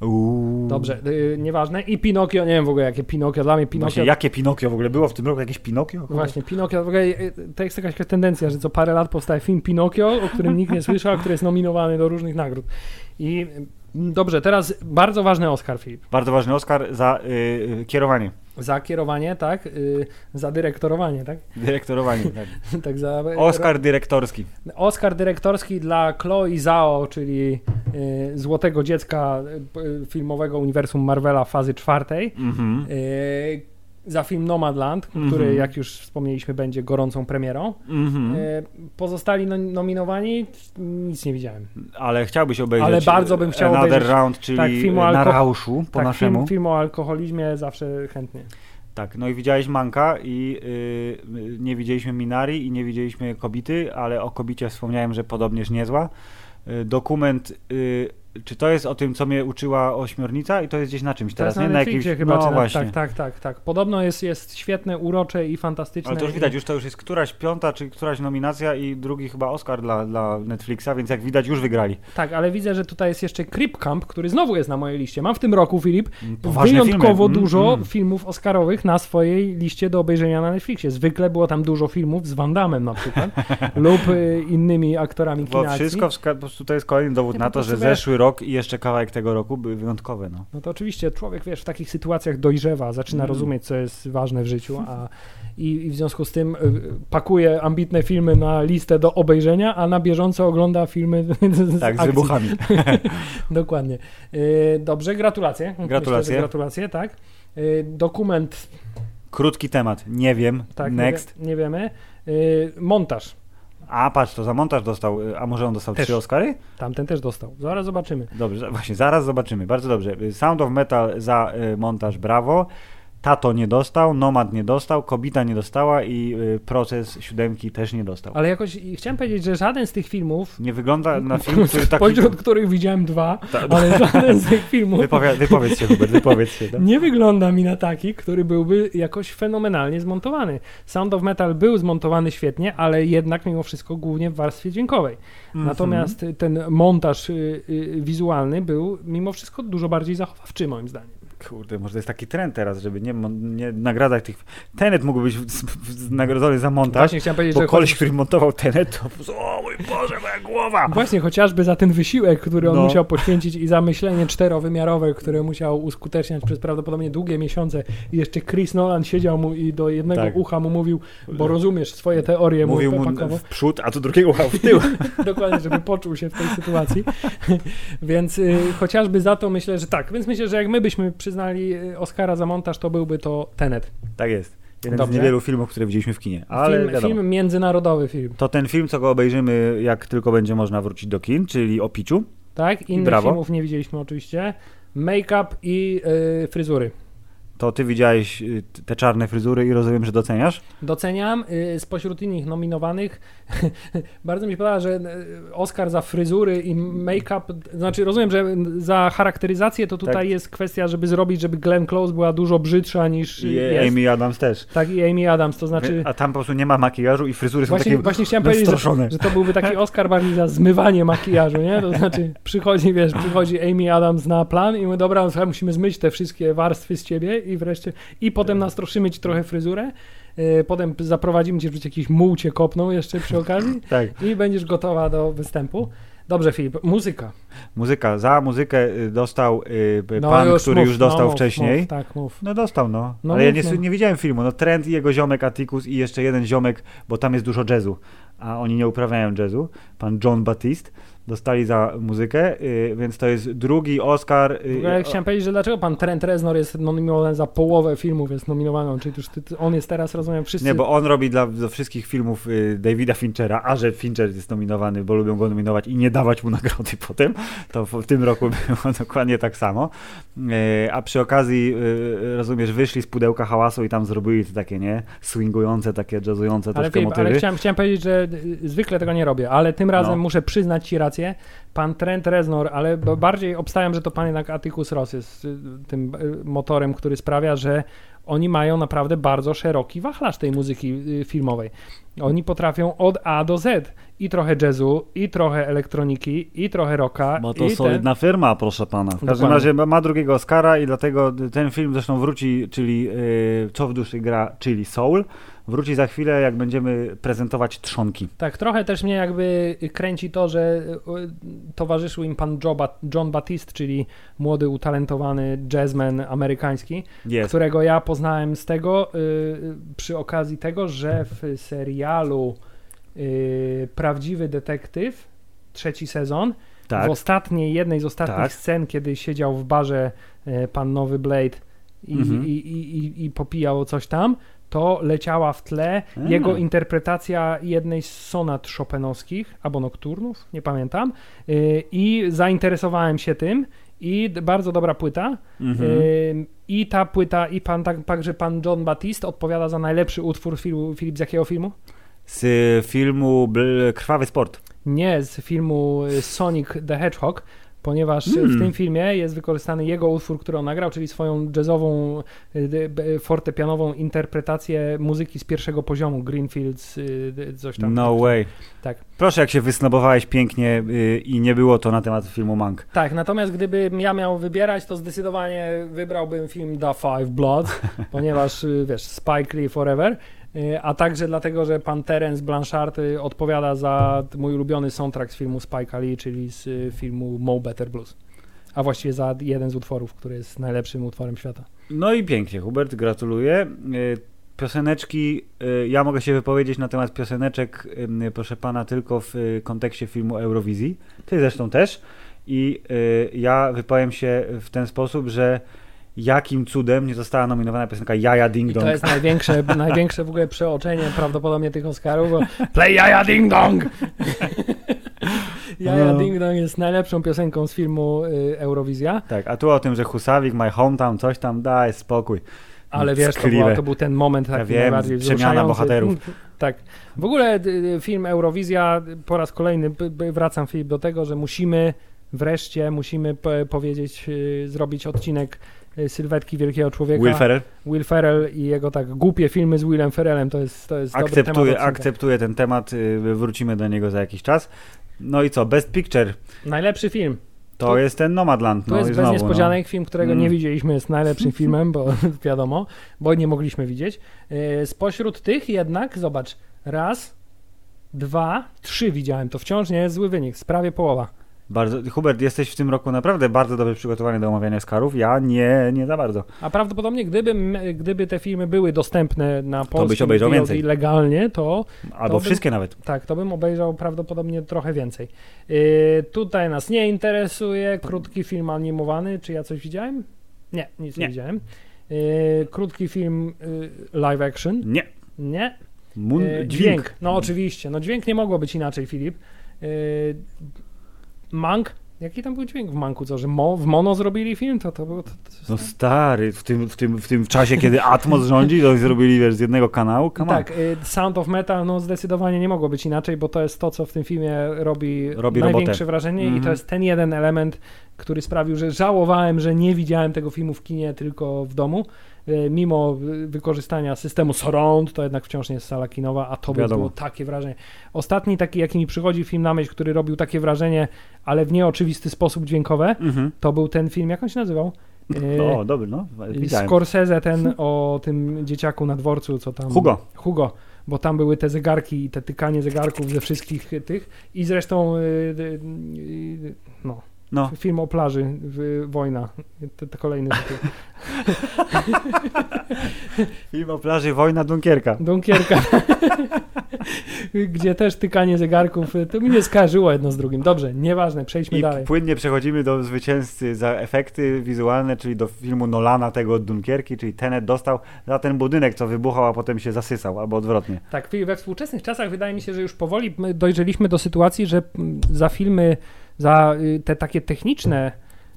S1: Uuu.
S2: Dobrze, y, nieważne. I Pinokio, nie wiem w ogóle jakie Pinokio, dla mnie Pinokio...
S1: Właśnie, jakie Pinokio w ogóle było w tym roku? Jakieś Pinokio? Hubert?
S2: Właśnie, Pinokio, w ogóle y, to jest jakaś tendencja, że co parę lat powstaje film Pinokio, o którym nikt nie słyszał, który jest nominowany do różnych nagród. I y, dobrze, teraz bardzo ważny Oscar, Filip.
S1: Bardzo ważny Oscar za y, y, kierowanie.
S2: Za kierowanie, tak? Y, za dyrektorowanie, tak?
S1: Dyrektorowanie, tak.
S2: tak za,
S1: Oscar dyrektorski.
S2: Oscar dyrektorski dla Chloe Zhao, czyli y, złotego dziecka filmowego uniwersum Marvela fazy czwartej.
S1: Mhm.
S2: Za film Nomadland, który,
S1: Mhm.
S2: jak już wspomnieliśmy, będzie gorącą premierą.
S1: Mhm.
S2: Y, pozostali no, nominowani, nic nie widziałem.
S1: Ale chciałbyś obejrzeć
S2: Ale bardzo bym chciał
S1: Another
S2: obejrzeć-
S1: Round, czyli
S2: tak, film o
S1: na
S2: alko-
S1: rauszu po
S2: tak,
S1: naszemu.
S2: film, film o alkoholizmie zawsze chętnie.
S1: Tak, no i widziałeś Manka i y, nie widzieliśmy Minari i nie widzieliśmy Kobity, ale o Kobicie wspomniałem, że podobnież niezła. Y, dokument, y, czy to jest o tym, co mnie uczyła ośmiornica i to jest gdzieś na czymś teraz,
S2: Teraz
S1: nie?
S2: na Netflixie chyba.
S1: no właśnie.
S2: tak, tak, tak, tak. Podobno jest, jest świetne, urocze i fantastyczne.
S1: Ale to już widać, już to już jest któraś piąta, czy któraś nominacja i drugi chyba Oscar dla, dla Netflixa, więc jak widać już wygrali.
S2: Tak, ale widzę, że tutaj jest jeszcze Creep Camp, który znowu jest na mojej liście. Mam w tym roku, Filip,
S1: Poważne
S2: wyjątkowo
S1: filmy. Mm,
S2: dużo
S1: mm.
S2: filmów oscarowych na swojej liście do obejrzenia na Netflixie. Zwykle było tam dużo filmów z Van Damme na przykład lub y, innymi aktorami kina
S1: Bo wszystko, wska- po prostu to jest kolejny dowód na to, że zeszły rok i jeszcze kawałek tego roku były wyjątkowe. No.
S2: No to oczywiście człowiek, wiesz, w takich sytuacjach dojrzewa, zaczyna
S1: Mm.
S2: rozumieć, co jest ważne w życiu, a i, i w związku z tym y, pakuje ambitne filmy na listę do obejrzenia, a na bieżąco ogląda filmy z
S1: Tak, z
S2: akcji.
S1: wybuchami.
S2: Dokładnie. Y, Dobrze, gratulacje.
S1: Gratulacje.
S2: Myślę, gratulacje, tak. Y, Dokument,
S1: Krótki temat, nie wiem.
S2: tak,
S1: Next.
S2: Nie, wie, nie wiemy. Montaż,
S1: A patrz, to za montaż dostał, y, a może on dostał
S2: Też.
S1: trzy Oscary?
S2: tamten też dostał. Zaraz zobaczymy.
S1: Dobrze, właśnie, zaraz zobaczymy. Bardzo dobrze. Y, Sound of Metal za y, montaż, brawo. Tato nie dostał, Nomad nie dostał, Kobita nie dostała i y, Proces siódemki też nie dostał.
S2: Ale jakoś chciałem powiedzieć, że żaden z tych filmów,
S1: Nie wygląda na film, który taki...
S2: pośród których widziałem dwa,
S1: Ta-
S2: ale żaden z tych filmów
S1: Wypowie- wypowiedz się, Hubert, wypowiedz się. No.
S2: nie wygląda mi na taki, który byłby jakoś fenomenalnie zmontowany. Sound of Metal był zmontowany świetnie, ale jednak mimo wszystko głównie w warstwie dźwiękowej.
S1: Mhm.
S2: Natomiast ten montaż y, y, wizualny był mimo wszystko dużo bardziej zachowawczy moim zdaniem.
S1: Kurde, może to jest taki trend teraz, żeby nie, nie nagradzać tych... Tenet mógłby być nagrodzony za montaż,
S2: Właśnie chciałem powiedzieć,
S1: bo
S2: że
S1: koleś, który montował Tenet, to o mój Boże, moja głowa!
S2: Właśnie chociażby za ten wysiłek, który on
S1: No.
S2: musiał poświęcić i za myślenie czterowymiarowe, które musiał uskuteczniać przez prawdopodobnie długie miesiące i jeszcze Chris Nolan siedział mu i do jednego
S1: Tak.
S2: ucha mu mówił, bo rozumiesz swoje teorie,
S1: Mówił mu w przód, a tu drugiego uchał w tył.
S2: Dokładnie, żeby poczuł się w tej sytuacji. więc y, chociażby za to myślę, że tak. Więc myślę, że jak my byśmy przyznali y, Oscara za montaż, to byłby to Tenet.
S1: Tak jest. Jeden
S2: Dobrze.
S1: z niewielu filmów, które widzieliśmy w kinie. Ale
S2: film,
S1: wiadomo.
S2: film międzynarodowy film.
S1: To ten film, co go obejrzymy, jak tylko będzie można wrócić do kin, czyli o piciu.
S2: Tak? Innych filmów nie widzieliśmy oczywiście. Make-up i y, fryzury.
S1: To ty widziałeś y, te czarne fryzury i rozumiem, że doceniasz?
S2: Doceniam. y, Spośród innych nominowanych bardzo mi się podoba, że y, Oscar za fryzury i make-up, znaczy rozumiem, że za charakteryzację to tutaj
S1: Tak.
S2: jest kwestia, żeby zrobić, żeby Glenn Close była dużo brzydsza niż
S1: I
S2: jest.
S1: Amy Adams też.
S2: Tak i Amy Adams, to znaczy...
S1: A tam po prostu nie ma makijażu i fryzury są
S2: Właśnie,
S1: takie
S2: właśnie chciałem powiedzieć, że, że to byłby taki Oscar bardziej za zmywanie makijażu, nie? To znaczy przychodzi, wiesz, przychodzi Amy Adams na plan i my dobra, musimy zmyć te wszystkie warstwy z ciebie i wreszcie i potem nastroszymy ci trochę fryzurę, yy, potem zaprowadzimy cię, żeby jakiś muł cię kopnął jeszcze przy okazji
S1: Tak.
S2: i będziesz gotowa do występu. Dobrze, Filip, muzyka.
S1: Muzyka. Za muzykę y, dostał y,
S2: No
S1: pan,
S2: już
S1: który
S2: mów,
S1: już dostał
S2: no, mów,
S1: wcześniej.
S2: Mów, tak, mów.
S1: No dostał, no.
S2: No
S1: Ale ja nie,
S2: no.
S1: nie widziałem filmu. No Trent i jego ziomek Atticus i jeszcze jeden ziomek, bo tam jest dużo jazzu, a oni nie uprawiają jazzu. Pan John Baptiste dostali za muzykę, y, więc to jest drugi Oscar.
S2: W
S1: y,
S2: chciałem powiedzieć, że dlaczego pan Trent Reznor jest nominowany za połowę filmów, jest nominowany, czyli już ty, on jest teraz, rozumiem, wszyscy...
S1: Nie, bo on robi dla, dla wszystkich filmów y, Davida Finchera, a że Fincher jest nominowany, bo lubią go nominować i nie dawać mu nagrody potem, to w, w tym roku było dokładnie tak samo. A przy okazji, rozumiesz, wyszli z pudełka hałasu i tam zrobili to takie, nie, swingujące, takie jazzujące
S2: Ale,
S1: troszkę
S2: Filip,
S1: motywy.
S2: ale chciałem, chciałem powiedzieć, że zwykle tego nie robię, ale tym razem
S1: No.
S2: muszę przyznać ci rację. Pan Trent Reznor, ale bardziej obstawiam, że to pan jednak Atticus Ross jest y, tym y, motorem, który sprawia, że oni mają naprawdę bardzo szeroki wachlarz tej muzyki y, filmowej. Oni potrafią od A do Z i trochę jazzu, i trochę elektroniki, i trochę rocka.
S1: Bo to solidna firma, proszę pana. W każdym
S2: Dokładnie.
S1: razie ma- drugiego Oscara i dlatego ten film zresztą wróci, czyli yy, Co w duszy gra, czyli Soul. Wróci za chwilę, jak będziemy prezentować trzonki.
S2: Tak, trochę też mnie jakby kręci to, że y, towarzyszył im pan John Batiste, czyli młody, utalentowany jazzman amerykański,
S1: Jest.
S2: którego ja poznałem z tego y, przy okazji tego, że w serialu y, Prawdziwy Detektyw, trzeci sezon,
S1: Tak.
S2: w ostatniej, jednej z ostatnich
S1: Tak.
S2: scen, kiedy siedział w barze e, pan Nowy Blade i,
S1: Mhm.
S2: i, i, i, i popijał coś tam, to leciała w tle jego interpretacja jednej z sonat chopinowskich, albo nokturnów, nie pamiętam, y, i zainteresowałem się tym i bardzo dobra płyta.
S1: Mhm.
S2: Y, I ta płyta, i pan, tak, także pan John Batiste odpowiada za najlepszy utwór filmu, Filip, z jakiego filmu?
S1: Z filmu Krwawy Sport.
S2: Nie, z filmu Sonic the Hedgehog, ponieważ w
S1: Mm.
S2: tym filmie jest wykorzystany jego utwór, który on nagrał, czyli swoją jazzową, y, fortepianową interpretację muzyki z pierwszego poziomu, Greenfields, y, coś tam.
S1: No way.
S2: Tak.
S1: Proszę, jak się wysnobowałeś pięknie y, i nie było to na temat filmu Mank.
S2: Tak, natomiast gdybym ja miał wybierać, to zdecydowanie wybrałbym film The Five Bloods, ponieważ, wiesz, Spike Lee Forever, a także dlatego, że pan Terence Blanchard y, odpowiada za mój ulubiony soundtrack z filmu Spike Lee, czyli z y, filmu Mo Better Blues. A właściwie za jeden z utworów, który jest najlepszym utworem świata.
S1: No i pięknie, Hubert, gratuluję. Y, Pioseneczki, y, ja mogę się wypowiedzieć na temat pioseneczek, proszę pana, tylko w y, kontekście filmu Eurowizji. Ty zresztą też. I ja wypowiem się w ten sposób, że jakim cudem nie została nominowana piosenka Jaja Ding
S2: I
S1: Dong.
S2: to jest największe, największe w ogóle przeoczenie prawdopodobnie tych Oscarów, bo Play Jaja Ding Dong! Jaja
S1: No.
S2: Ding Dong jest najlepszą piosenką z filmu y, Eurowizja.
S1: Tak, a tu o tym, że Husawik, My Hometown, coś tam, daj spokój.
S2: Ale wiesz, to, była, to był ten moment taki
S1: Ja wiem,
S2: najbardziej
S1: przemiana bohaterów.
S2: Tak. W ogóle y, y, film Eurowizja, po raz kolejny wracam Filip do tego, że musimy wreszcie, musimy powiedzieć, y, zrobić odcinek Sylwetki Wielkiego Człowieka.
S1: Will Ferrell
S2: Will Ferrell i jego tak głupie filmy z Willem Ferrellem, to jest, to jest dobry temat
S1: akceptuje,
S2: odcinka.
S1: akceptuje ten temat, y, wrócimy do niego za jakiś czas. No i co, Best Picture,
S2: Najlepszy film.
S1: to
S2: To-
S1: jest ten Nomadland.
S2: To
S1: no
S2: jest
S1: i
S2: bez
S1: znowu,
S2: niespodzianek film, którego
S1: Mm.
S2: nie widzieliśmy, jest najlepszym filmem, bo wiadomo, bo nie mogliśmy widzieć. Yy, Spośród tych jednak, zobacz, raz, dwa, trzy widziałem, to wciąż nie jest zły wynik, prawie połowa.
S1: Bardzo, Hubert, jesteś w tym roku naprawdę bardzo dobrze przygotowany do omawiania Skarów. Ja nie, nie za bardzo.
S2: A prawdopodobnie gdyby, gdyby te filmy były dostępne na
S1: byś
S2: polskim
S1: obejrzał
S2: VOD
S1: więcej.
S2: legalnie, to
S1: Albo
S2: bym-
S1: wszystkie nawet.
S2: tak, to bym obejrzał prawdopodobnie trochę więcej. Yy, tutaj nas nie interesuje krótki film animowany, czy ja coś widziałem? Nie, nic nie,
S1: Nie.
S2: widziałem. Yy, krótki film yy, live action?
S1: Nie.
S2: Nie.
S1: Mun,
S2: E,
S1: dźwięk.
S2: No oczywiście. No dźwięk nie mogło być inaczej, Filip. Mank? Jaki tam był dźwięk w Manku? Co, że mo, w mono zrobili film? To, to było... To, to,
S1: No stary, w tym, w, tym, w tym czasie, kiedy Atmos rządzi, to zrobili wiesz, z jednego kanału. Come
S2: tak, e, Sound of Metal no zdecydowanie nie mogło być inaczej, bo to jest to, co w tym filmie robi,
S1: Robi
S2: największe
S1: robotę.
S2: wrażenie i
S1: Mhm.
S2: to jest ten jeden element, który sprawił, że żałowałem, że nie widziałem tego filmu w kinie, tylko w domu. E, Mimo wykorzystania systemu surround, to jednak wciąż nie jest sala kinowa, a to by było takie wrażenie. Ostatni taki, jaki mi przychodzi film na myśl, który robił takie wrażenie, ale w nieoczywisty sposób dźwiękowe,
S1: Mhm.
S2: to był ten film, jak on się nazywał? E,
S1: O, dobry, no. Widziałem.
S2: Scorsese ten o tym dzieciaku na dworcu, co tam...
S1: Hugo.
S2: Hugo, bo tam były te zegarki i te tykanie zegarków ze wszystkich tych i zresztą y, y, y, no,
S1: No,
S2: film o plaży, w, wojna, to, to kolejny tytuł.
S1: film o plaży Wojna Dunkierka.
S2: Dunkierka, gdzie też tykanie zegarków, to mi nie skarżyło jedno z drugim. Dobrze, nieważne, przejdźmy
S1: I
S2: dalej.
S1: płynnie przechodzimy do zwycięzcy za efekty wizualne, czyli do filmu Nolana, tego od Dunkierki, czyli Tenet dostał za ten budynek, co wybuchał, a potem się zasysał, albo odwrotnie.
S2: Tak, we współczesnych czasach wydaje mi się, że już powoli my dojrzeliśmy do sytuacji, że za filmy, za y, te takie techniczne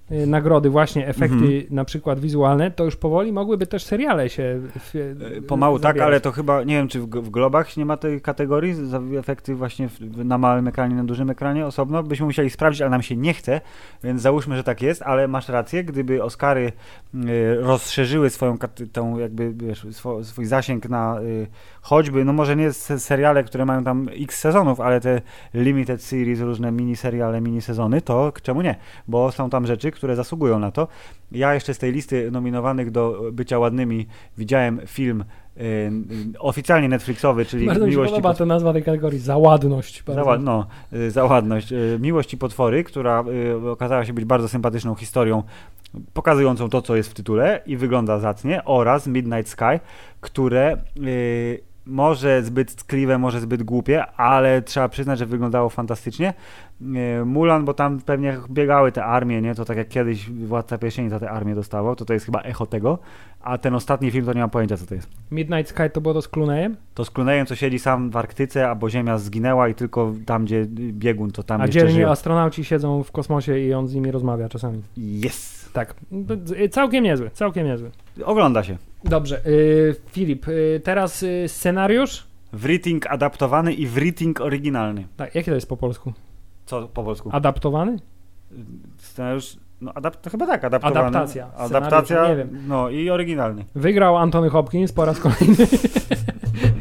S2: nagrody, właśnie efekty
S1: Mhm.
S2: na przykład wizualne, to już powoli mogłyby też seriale się w,
S1: E, Pomału tak,
S2: zabierać.
S1: ale to chyba, nie wiem, czy w, w Globach nie ma tej kategorii za efekty właśnie w, na małym ekranie, na dużym ekranie osobno. Byśmy musieli sprawdzić, ale nam się nie chce, więc załóżmy, że tak jest, ale masz rację, gdyby Oscary y, rozszerzyły swoją, tą jakby, wiesz, swo, swój zasięg na y, choćby, no może nie se- seriale, które mają tam x sezonów, ale te limited series, różne miniseriale, minisezony, to czemu nie? Bo są tam rzeczy, które zasługują na to. Ja jeszcze z tej listy nominowanych do bycia ładnymi widziałem film y, y, oficjalnie Netflixowy, czyli
S2: Bardzo mi się
S1: Miłość i
S2: podoba
S1: Potwory.
S2: ta nazwa tej kategorii, załadność.
S1: Za,
S2: Bardzo.
S1: no, y, za ładność. Y, Miłość i potwory, która okazała się być bardzo sympatyczną historią, pokazującą to, co jest w tytule i wygląda zacnie, oraz Midnight Sky, które może zbyt tkliwe, może zbyt głupie, ale trzeba przyznać, że wyglądało fantastycznie. Y, Mulan, bo tam pewnie biegały te armie, nie? To tak jak kiedyś Władca Pierścieni za te armię dostawał, to to jest chyba echo tego, a ten ostatni film to nie mam pojęcia, co to jest.
S2: Midnight Sky to było to z Clooneyem?
S1: To z Clooneyem, co siedzi sam w Arktyce, albo Ziemia zginęła i tylko tam, gdzie biegun, to tam
S2: A
S1: jeszcze
S2: dzielni
S1: żyją.
S2: astronauci siedzą w kosmosie i on z nimi rozmawia czasami.
S1: Yes!
S2: Tak, D- całkiem niezły, całkiem niezły.
S1: Ogląda się.
S2: Dobrze, y, Filip, y, teraz y, scenariusz.
S1: Writing adaptowany i writing oryginalny.
S2: Tak, jakie to jest po polsku?
S1: Co po polsku?
S2: Adaptowany?
S1: Scenariusz, no adap- to chyba tak, adaptowany.
S2: Adaptacja.
S1: Adaptacja,
S2: nie wiem.
S1: no i oryginalny.
S2: Wygrał Anthony Hopkins po raz kolejny.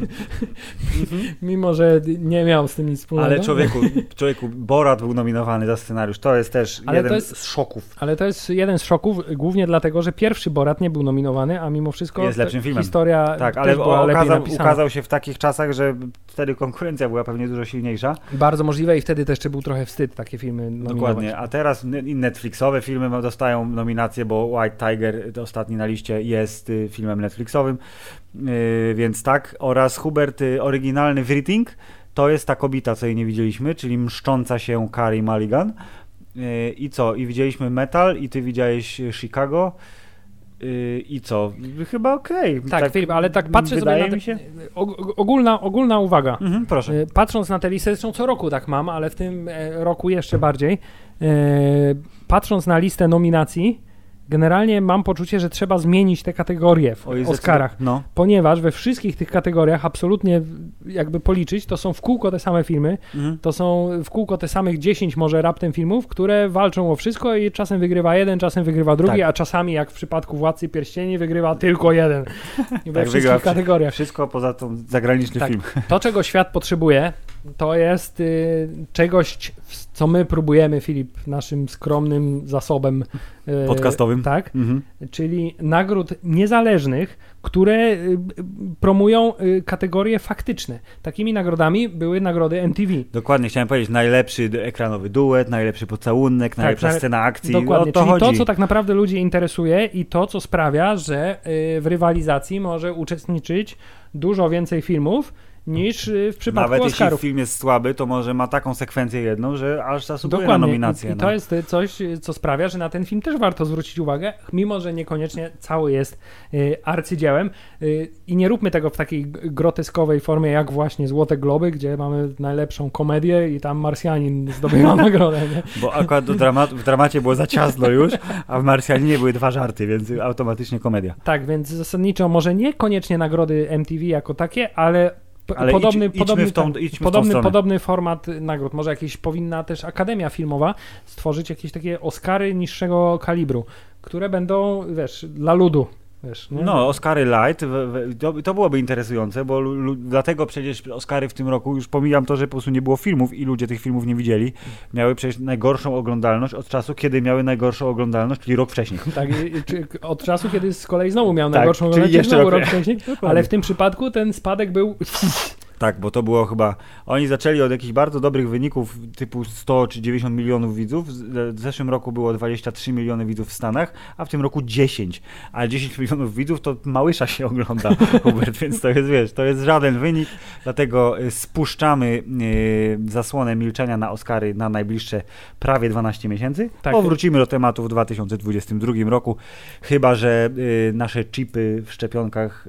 S2: Mimo, że nie miał z tym nic wspólnego.
S1: Ale człowieku, człowieku, Borat był nominowany za scenariusz. To jest też
S2: Ale
S1: jeden
S2: jest-
S1: z szoków.
S2: Ale to jest jeden z szoków, głównie dlatego, że pierwszy Borat nie był nominowany, a mimo wszystko
S1: Jest lepszym filmem.
S2: historia
S1: Tak, ale okazał, ukazał się w takich czasach, że wtedy konkurencja była pewnie dużo silniejsza.
S2: Bardzo możliwe i wtedy też jeszcze był trochę wstyd takie filmy nominować.
S1: Dokładnie, a teraz Netflixowe filmy dostają nominacje, bo White Tiger, ostatni na liście, jest y, filmem Netflixowym, y, więc tak. Oraz Hubert, y, oryginalny Writing, to jest ta kobieta, co jej nie widzieliśmy, czyli mszcząca się Carrie Mulligan. Y, I co? I widzieliśmy Metal, i ty widziałeś y, Chicago. y, I co? Chyba okej.
S2: Tak, Filip, ale tak patrzę sobie na
S1: mi
S2: te,
S1: się.
S2: og- ogólna, ogólna uwaga.
S1: Mhm, proszę.
S2: E, Patrząc na tę listę, zresztą co roku tak mam, ale w tym e, roku jeszcze bardziej. Patrząc na listę nominacji, generalnie mam poczucie, że trzeba zmienić te kategorie w
S1: Oj,
S2: Oscarach.
S1: No.
S2: Ponieważ we wszystkich tych kategoriach absolutnie jakby policzyć, to są w kółko te same filmy,
S1: Mhm.
S2: to są w kółko te samych 10 może raptem filmów, które walczą o wszystko i czasem wygrywa jeden, czasem wygrywa drugi,
S1: Tak.
S2: a czasami jak w przypadku Władcy Pierścieni wygrywa tylko jeden. We
S1: Tak,
S2: wszystkich kategoriach.
S1: Wszystko poza tą zagraniczny
S2: Tak.
S1: film.
S2: To, czego świat potrzebuje, to jest y, czegoś, co my próbujemy, Filip, naszym skromnym zasobem y,
S1: Podcastowym.
S2: Tak,
S1: Mhm.
S2: czyli nagród niezależnych, które y, promują y, kategorie faktyczne. Takimi nagrodami były nagrody MTV.
S1: Dokładnie, chciałem powiedzieć, najlepszy ekranowy duet, najlepszy pocałunek, najlepsza
S2: ale-
S1: scena akcji.
S2: Dokładnie,
S1: to
S2: czyli
S1: chodzi.
S2: to, co tak naprawdę ludzi interesuje i to, co sprawia, że y, w rywalizacji może uczestniczyć dużo więcej filmów niż y, w przypadku
S1: Nawet jeśli
S2: Oscarów.
S1: film jest słaby, to może ma taką sekwencję jedną, że aż zasługuje na
S2: Dokładnie.
S1: nominację.
S2: I, I
S1: no.
S2: to jest coś, co sprawia, że na ten film też warto zwrócić uwagę, mimo że niekoniecznie cały jest y, arcydziełem. Y, I nie róbmy tego w takiej groteskowej formie, jak właśnie Złote Globy, gdzie mamy najlepszą komedię i tam Marsjanin zdobywa nagrodę. Nie?
S1: Bo akurat dramat, w dramacie było za ciasno już, a w Marsjaninie były dwa żarty, więc automatycznie komedia.
S2: Tak, więc zasadniczo może niekoniecznie nagrody MTV jako takie, ale,
S1: Ale
S2: podobny,
S1: idź, idźmy
S2: podobny,
S1: w tą, idźmy w tą
S2: podobny, podobny format nagród. Może jakieś powinna też Akademia Filmowa stworzyć jakieś takie Oscary niższego kalibru, które będą, wiesz, dla ludu. Wiesz?
S1: No, Oscary Light, to, to byłoby interesujące, bo dlatego przecież Oscary w tym roku, już pomijam to, że po prostu nie było filmów i ludzie tych filmów nie widzieli, miały przecież najgorszą oglądalność od czasu, kiedy miały najgorszą oglądalność, czyli rok wcześniej.
S2: Tak, od czasu, kiedy z kolei znowu miał
S1: Tak,
S2: najgorszą
S1: czyli
S2: oglądalność,
S1: jeszcze
S2: znowu
S1: rok-
S2: rok wcześniej, ale w tym przypadku ten spadek był
S1: Tak, bo to było chyba. Oni zaczęli od jakichś bardzo dobrych wyników, typu 100 czy 90 milionów widzów. Z- W zeszłym roku było 23 miliony widzów w Stanach, a w tym roku 10. A 10 milionów widzów to małysza się ogląda, Hubert, więc to jest, wiesz, to jest żaden wynik. Dlatego y, spuszczamy y, zasłonę milczenia na Oscary na najbliższe prawie 12 miesięcy.
S2: Tak.
S1: Powrócimy do tematu w 2022 roku, chyba że nasze chipy w szczepionkach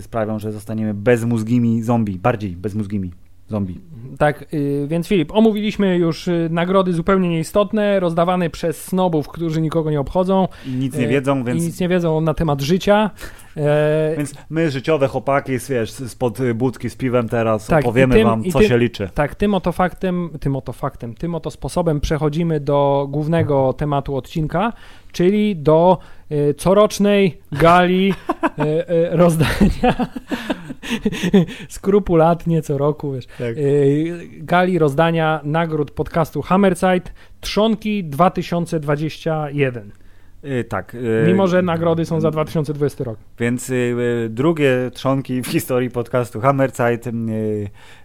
S1: sprawią, że zostaniemy bezmózgimi zombie, bardziej bezmózgimi. zombie.
S2: Tak, y, więc Filip, omówiliśmy już y, nagrody zupełnie nieistotne, rozdawane przez snobów, którzy nikogo nie obchodzą.
S1: I nic nie
S2: E,
S1: wiedzą,
S2: I
S1: więc,
S2: nic nie wiedzą na temat życia. E,
S1: więc my życiowe chłopaki, wiesz, spod budki z piwem teraz
S2: Tak, i
S1: opowiemy
S2: tym-
S1: wam,
S2: i
S1: co
S2: tym-
S1: się liczy.
S2: Tak, tym oto faktem, tym oto faktem, tym oto sposobem przechodzimy do głównego tematu odcinka, czyli do e, corocznej gali e, e, rozdania skrupulatnie co roku, wiesz,
S1: Tak.
S2: gali rozdania nagród podcastu Hammerside Trzonki 2021.
S1: Y, tak.
S2: Mimo, że nagrody są za 2020 rok.
S1: Więc drugie trzonki w historii podcastu Hammerzeit.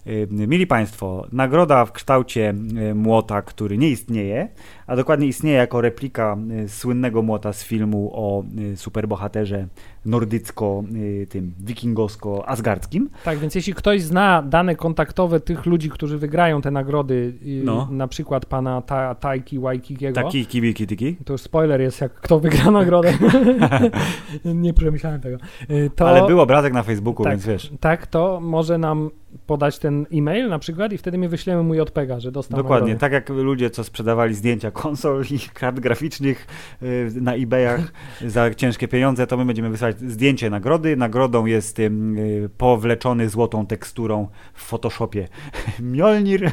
S1: Y, mili Państwo, nagroda w kształcie y, młota, który nie istnieje, a dokładnie istnieje jako replika y, słynnego młota z filmu o superbohaterze nordycko, tym wikingowsko-asgardzkim.
S2: Tak, więc jeśli ktoś zna dane kontaktowe tych ludzi, którzy wygrają te nagrody,
S1: No.
S2: na przykład pana Ta- Taiki Waikikiego,
S1: Taki kibiki tiki.
S2: to już spoiler jest, jak kto wygra nagrodę. Nie przemyślałem tego. To,
S1: Ale był obrazek na Facebooku,
S2: tak,
S1: więc wiesz.
S2: Tak, to może nam podać ten e-mail na przykład i wtedy my wyślemy mu JPEGa, że dostał
S1: Dokładnie, tak jak ludzie, co sprzedawali zdjęcia konsol i kart graficznych y, na eBayach za ciężkie pieniądze, to my będziemy wysyłać zdjęcie nagrody. Nagrodą jest y, powleczony złotą teksturą w Photoshopie Mjolnir,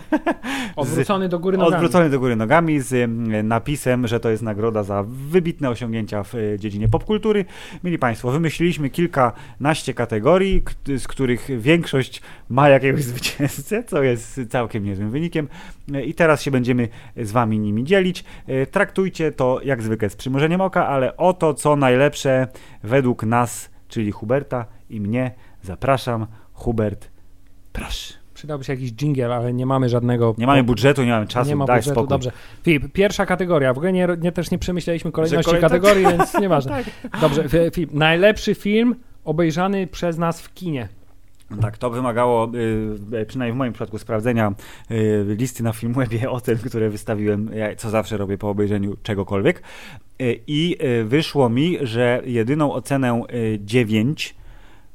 S2: Odwrócony do góry nogami.
S1: odwrócony do góry nogami z ym, napisem, że to jest nagroda za wybitne osiągnięcia w y, dziedzinie popkultury. Mili Państwo, wymyśliliśmy kilkanaście kategorii, z których większość ma jakiegoś zwycięzcę, co jest całkiem niezłym wynikiem. I teraz się będziemy z Wami nimi dzielić. Traktujcie to jak zwykle z przymrużeniem oka, ale o to, co najlepsze według nas, czyli Huberta i mnie, zapraszam. Hubert, proszę.
S2: Przydałby się jakiś jingle, ale nie mamy żadnego.
S1: Nie mamy budżetu, nie mamy czasu,
S2: nie ma
S1: daj
S2: budżetu,
S1: spokój.
S2: dobrze. Filip, pierwsza kategoria. W ogóle nie, nie też nie przemyśleliśmy kolejności
S1: kolej-
S2: kategorii, więc nieważne.
S1: Tak.
S2: Dobrze, Fi- Filip, najlepszy film obejrzany przez nas w kinie.
S1: Tak, to wymagało, y, przynajmniej w moim przypadku, sprawdzenia y, listy na Filmwebie ocen, które wystawiłem, co zawsze robię po obejrzeniu czegokolwiek. Y, I y, wyszło mi, że jedyną ocenę y, 9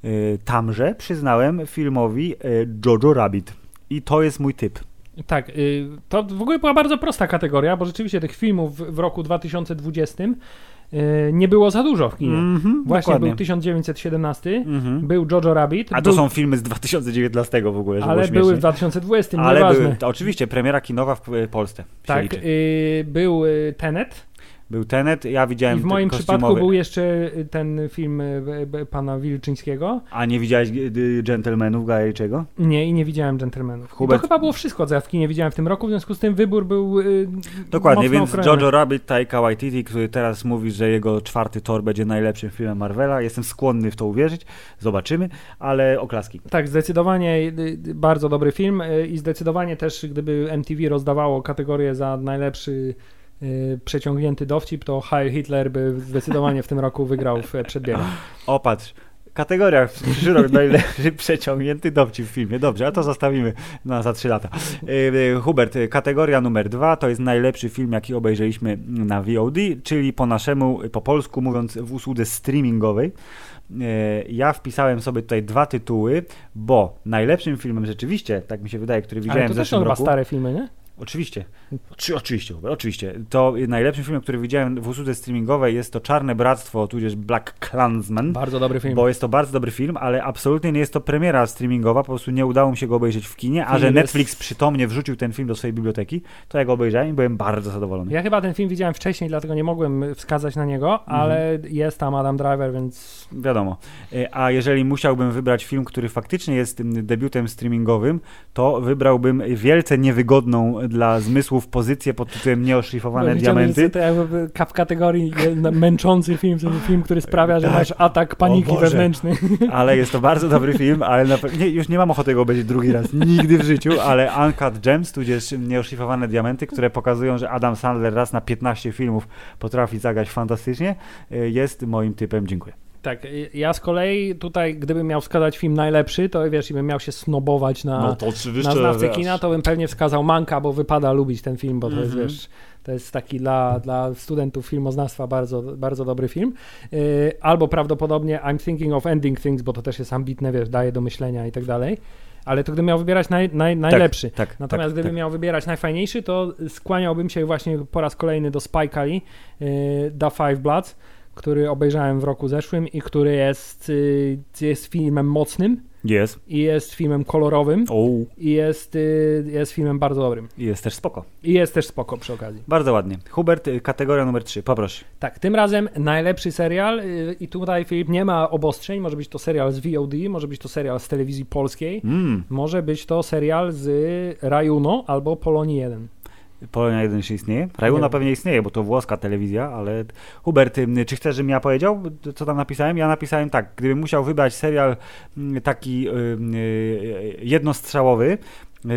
S1: y, tamże przyznałem filmowi y, Jojo Rabbit. I to jest mój typ.
S2: Tak, y, to w ogóle była bardzo prosta kategoria, bo rzeczywiście tych filmów w, roku 2020 y, nie było za dużo w kinie.
S1: Mhm,
S2: Właśnie
S1: dokładnie.
S2: był 1917,
S1: Mhm.
S2: był Jojo Rabbit,
S1: A to
S2: był,
S1: są filmy z 2019 w ogóle, żeby
S2: ale
S1: było
S2: były w
S1: śmiesznie.
S2: 2020,
S1: Ale
S2: nieważne.
S1: były, oczywiście, premiera kinowa w Polsce.
S2: tak, y, był y, Tenet
S1: Był Tenet, ja widziałem
S2: i w moim
S1: kostiumowy.
S2: przypadku był jeszcze y, ten film y, pana Wilczyńskiego.
S1: A nie widziałeś y, Gentlemanów Guy Ritchiego?
S2: Nie, i nie widziałem Gentlemanów.
S1: Hubert-
S2: To chyba było wszystko, co ja w kinie widziałem w tym roku, w związku z tym wybór był y,
S1: Dokładnie, więc
S2: okrojony.
S1: Jojo Rabbit, Taika Waititi, który teraz mówi, że jego czwarty tor będzie najlepszym filmem Marvela. Jestem skłonny w to uwierzyć. Zobaczymy, ale oklaski.
S2: Tak, zdecydowanie y, y, bardzo dobry film y, i zdecydowanie też, gdyby MTV rozdawało kategorię za najlepszy y, przeciągnięty dowcip, to Heil Hitler by zdecydowanie w tym roku wygrał w przedbiegu.
S1: Opatrz. Kategoria w przyszły rok najlepszy przeciągnięty dowcip w filmie. Dobrze, a to zostawimy na za trzy lata. Yy, yy, Hubert, kategoria numer dwa to jest najlepszy film, jaki obejrzeliśmy na VOD, czyli po naszemu, po polsku mówiąc, w usłudze streamingowej. Ja wpisałem sobie tutaj dwa tytuły, bo najlepszym filmem rzeczywiście, tak mi się wydaje, który
S2: Ale
S1: widziałem
S2: to
S1: w
S2: też są
S1: zeszłym
S2: chyba
S1: roku.
S2: stare filmy, nie?
S1: Oczywiście. Oczy, oczywiście, oczywiście. To najlepszym filmem, który widziałem w usłudze streamingowej jest to Czarne Bractwo, tudzież Black Klansman.
S2: Bardzo dobry film.
S1: Bo jest to bardzo dobry film, ale absolutnie nie jest to premiera streamingowa, po prostu nie udało mi się go obejrzeć w kinie, a
S2: Film
S1: że
S2: jest-
S1: Netflix przytomnie wrzucił ten film do swojej biblioteki, to ja go obejrzałem i byłem bardzo zadowolony.
S2: Ja chyba ten film widziałem wcześniej, dlatego nie mogłem wskazać na niego,
S1: Mhm.
S2: ale jest tam Adam Driver, więc
S1: Wiadomo. E, A jeżeli musiałbym wybrać film, który faktycznie jest tym debiutem streamingowym, to wybrałbym wielce niewygodną dla zmysłów pozycję pod tytułem Nieoszlifowane
S2: widziałem,
S1: diamenty.
S2: to jakby w kategorii je- męczący film, film, który sprawia, że
S1: Tak.
S2: masz atak paniki wewnętrzny.
S1: Ale jest to bardzo dobry film, ale na, nie, już nie mam ochoty go obejrzeć drugi raz, nigdy w życiu, ale Uncut Gems, tudzież Nieoszlifowane Diamenty, które pokazują, że Adam Sandler raz na 15 filmów potrafi zagrać fantastycznie, y, jest moim typem. Dziękuję.
S2: Tak, y, ja z kolei tutaj, gdybym miał wskazać film najlepszy, to wiesz, i bym miał się snobować na,
S1: No to
S2: na
S1: wiesz.
S2: kina, to bym pewnie wskazał Manka, bo wypada lubić ten film, bo to jest,
S1: Mhm.
S2: wiesz, to jest taki dla, dla studentów filmoznawstwa bardzo, bardzo dobry film. Y, Albo prawdopodobnie I'm Thinking of Ending Things, bo to też jest ambitne, wiesz, daje do myślenia i tak dalej. Ale to gdybym miał wybierać naj, naj, najlepszy.
S1: tak,
S2: Natomiast
S1: tak,
S2: gdybym
S1: tak.
S2: miał wybierać najfajniejszy, to skłaniałbym się właśnie po raz kolejny do Spike Lee, y, The Five Bloods, który obejrzałem w roku zeszłym i który jest, y, jest filmem mocnym
S1: Jest.
S2: i jest filmem kolorowym
S1: O,
S2: i jest, y, jest filmem bardzo dobrym.
S1: jest też spoko.
S2: I jest też spoko przy okazji.
S1: Bardzo ładnie. Hubert, y, kategoria numer 3, poproszę.
S2: Tak, tym razem najlepszy serial i tutaj Filip nie ma obostrzeń, może być to serial z VOD, może być to serial z telewizji polskiej,
S1: Mm,
S2: może być to serial z Rajuno albo Polonii 1.
S1: Polonia 1 jeszcze istnieje? Rajuna
S2: Nie.
S1: pewnie istnieje, bo to włoska telewizja, ale Hubert, czy chcesz, żebym ja powiedział, co tam napisałem? Ja napisałem tak, gdybym musiał wybrać serial taki y, y, jednostrzałowy,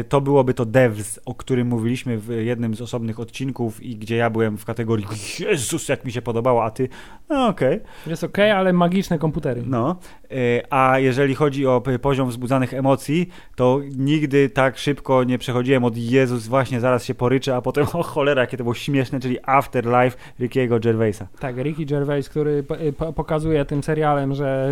S1: to byłoby to Devs, o którym mówiliśmy w jednym z osobnych odcinków i gdzie ja byłem w kategorii Jezus, jak mi się podobało, a ty, no okej.
S2: Jest ok, ale magiczne komputery.
S1: No, y, a jeżeli chodzi o poziom wzbudzanych emocji, to nigdy tak szybko nie przechodziłem od Jezus, właśnie zaraz się poryczę, a potem o cholera, jakie to było śmieszne, czyli Afterlife Rickiego Gervaisa.
S2: Tak, Ricky Gervais, który po- pokazuje tym serialem, że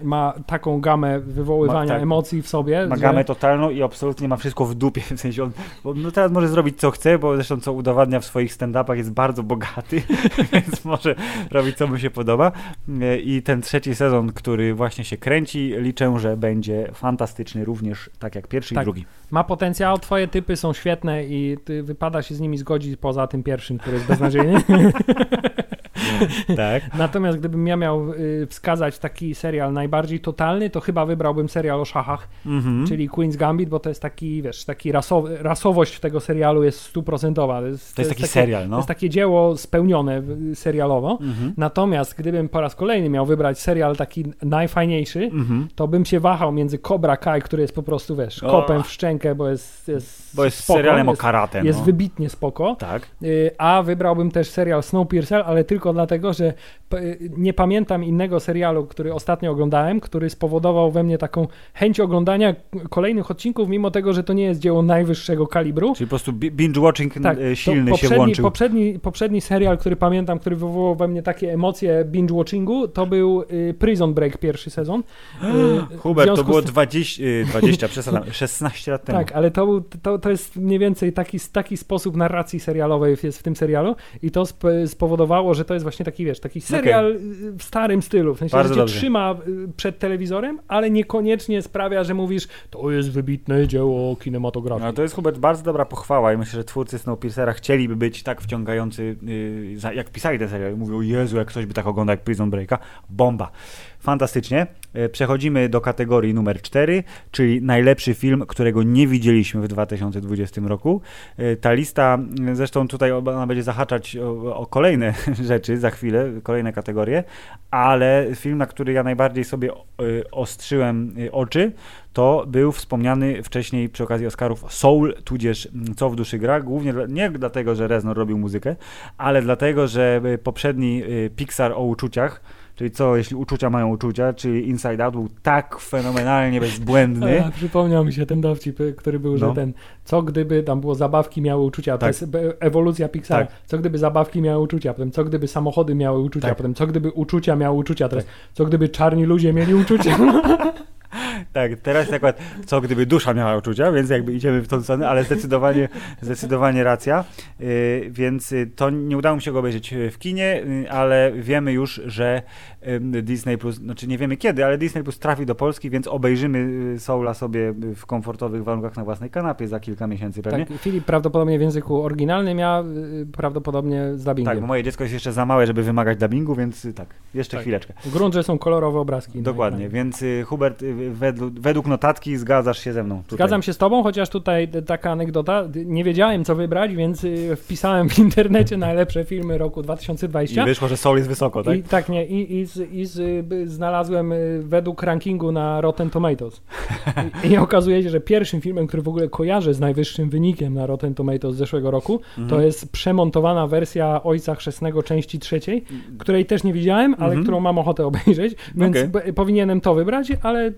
S2: y, ma taką gamę wywoływania
S1: Ma- tak.
S2: emocji w sobie.
S1: Ma
S2: że...
S1: gamę totalną i absolutnie ma wszystko w dupie, w sensie on, no teraz może zrobić co chce, bo zresztą co udowadnia w swoich stand-upach jest bardzo bogaty, więc może robić co mu się podoba Y, i ten trzeci sezon, który właśnie się kręci, liczę, że będzie fantastyczny również tak jak pierwszy
S2: Tak.
S1: i drugi.
S2: Ma potencjał, twoje typy są świetne i ty, wypada się z nimi zgodzić poza tym pierwszym, który jest beznadziejny.
S1: Tak.
S2: Natomiast gdybym ja miał y, wskazać taki serial najbardziej totalny, to chyba wybrałbym serial o szachach,
S1: Mhm.
S2: czyli Queen's Gambit, bo to jest taki, wiesz, taki rasowy, rasowość tego serialu jest stuprocentowa. To jest,
S1: To jest taki
S2: takie,
S1: serial,
S2: To
S1: no.
S2: jest takie dzieło spełnione serialowo.
S1: Mhm.
S2: Natomiast gdybym po raz kolejny miał wybrać serial taki najfajniejszy,
S1: Mhm.
S2: to bym się wahał między Cobra Kai, który jest po prostu, wiesz, kopem w szczękę, bo jest, jest
S1: Bo jest
S2: spoko,
S1: serialem
S2: jest,
S1: o karate.
S2: jest
S1: no.
S2: wybitnie spoko.
S1: Tak.
S2: Y, A wybrałbym też serial Snowpiercer, ale tylko dlatego, że y, nie pamiętam innego serialu, który ostatnio oglądałem, który spowodował we mnie taką chęć oglądania kolejnych odcinków, mimo tego, że to nie jest dzieło najwyższego kalibru.
S1: Czyli po prostu bi- binge-watching
S2: Tak, to
S1: silny się włączył.
S2: Poprzedni, poprzedni serial, który pamiętam, który wywołał we mnie takie emocje binge-watchingu, to był y, Prison Break pierwszy sezon. Y,
S1: Hubert, to było
S2: z-
S1: 20, y, 20 przesadzam, 16 lat temu.
S2: Tak, ale to, był- to, to jest mniej więcej taki, taki sposób narracji serialowej jest w tym serialu i to sp spowodowało, że to jest właśnie taki, wiesz, taki serial y, w starym stylu, w sensie,
S1: Bardzo
S2: że
S1: dobrze.
S2: trzyma y, przed telewizorem, ale niekoniecznie sprawia, że mówisz, to jest wybitne dzieło kinematografii.
S1: No, to jest Hubert bardzo dobra pochwała i myślę, że twórcy Snowpiercera chcieliby być tak wciągający, yy, jak pisali ten serial. Mówią, Jezu, jak ktoś by tak oglądał jak Prison Breaka. Bomba. Fantastycznie. E, Przechodzimy do kategorii numer 4, czyli najlepszy film, którego nie widzieliśmy w 2020 roku. E, Ta lista, m, zresztą tutaj ona będzie zahaczać o, o kolejne rzeczy za chwilę, kolejne kategorie, ale film, na który ja najbardziej sobie e, ostrzyłem oczy, to był wspomniany wcześniej przy okazji Oscarów Soul, tudzież mm, Co w duszy gra, głównie nie dlatego, że Reznor robił muzykę, ale dlatego, że poprzedni Pixar o uczuciach, czyli co jeśli uczucia mają uczucia, czyli Inside Out był tak fenomenalnie bezbłędny.
S2: A, przypomniał mi się ten dowcip, który był,
S1: No.
S2: że ten, co gdyby tam było zabawki miały uczucia, to
S1: Tak.
S2: jest e- ewolucja Pixara,
S1: Tak.
S2: co gdyby zabawki miały uczucia, potem co gdyby samochody miały uczucia,
S1: Tak.
S2: potem co gdyby uczucia miały uczucia, teraz co gdyby czarni ludzie mieli uczucia.
S1: Tak, teraz akurat co gdyby dusza miała uczucia, więc jakby idziemy w tą stronę, ale zdecydowanie, zdecydowanie racja. Yy, więc y, to nie udało mi się go obejrzeć y, w kinie, y, ale wiemy już, że Disney Plus, znaczy nie wiemy kiedy, ale Disney Plus trafi do Polski, więc obejrzymy y, Soula sobie y, w komfortowych warunkach na własnej kanapie za kilka miesięcy pewnie.
S2: tak, Filip prawdopodobnie w języku oryginalnym, ja y, prawdopodobnie z dubbingiem.
S1: Tak, moje dziecko jest jeszcze za małe, żeby wymagać dubbingu, więc y, tak, jeszcze
S2: Tak.
S1: chwileczkę.
S2: W gruncie są kolorowe obrazki.
S1: Dokładnie,
S2: No,
S1: więc y, Hubert, y, według, według notatki zgadzasz się ze mną. Tutaj.
S2: Zgadzam się z tobą, chociaż tutaj taka anegdota, nie wiedziałem co wybrać, więc y, wpisałem w internecie najlepsze filmy roku 2020.
S1: I wyszło, że Soul jest wysoko, tak?
S2: I, tak, nie, i, i, i by- znalazłem y, według rankingu na Rotten Tomatoes. I, I okazuje się, że pierwszym filmem, który w ogóle kojarzę z najwyższym wynikiem na Rotten Tomatoes z zeszłego roku,
S1: Mhm.
S2: to jest przemontowana wersja Ojca Chrzestnego części trzeciej, której też nie widziałem, ale
S1: Mhm.
S2: którą mam ochotę obejrzeć, więc b- powinienem to wybrać, ale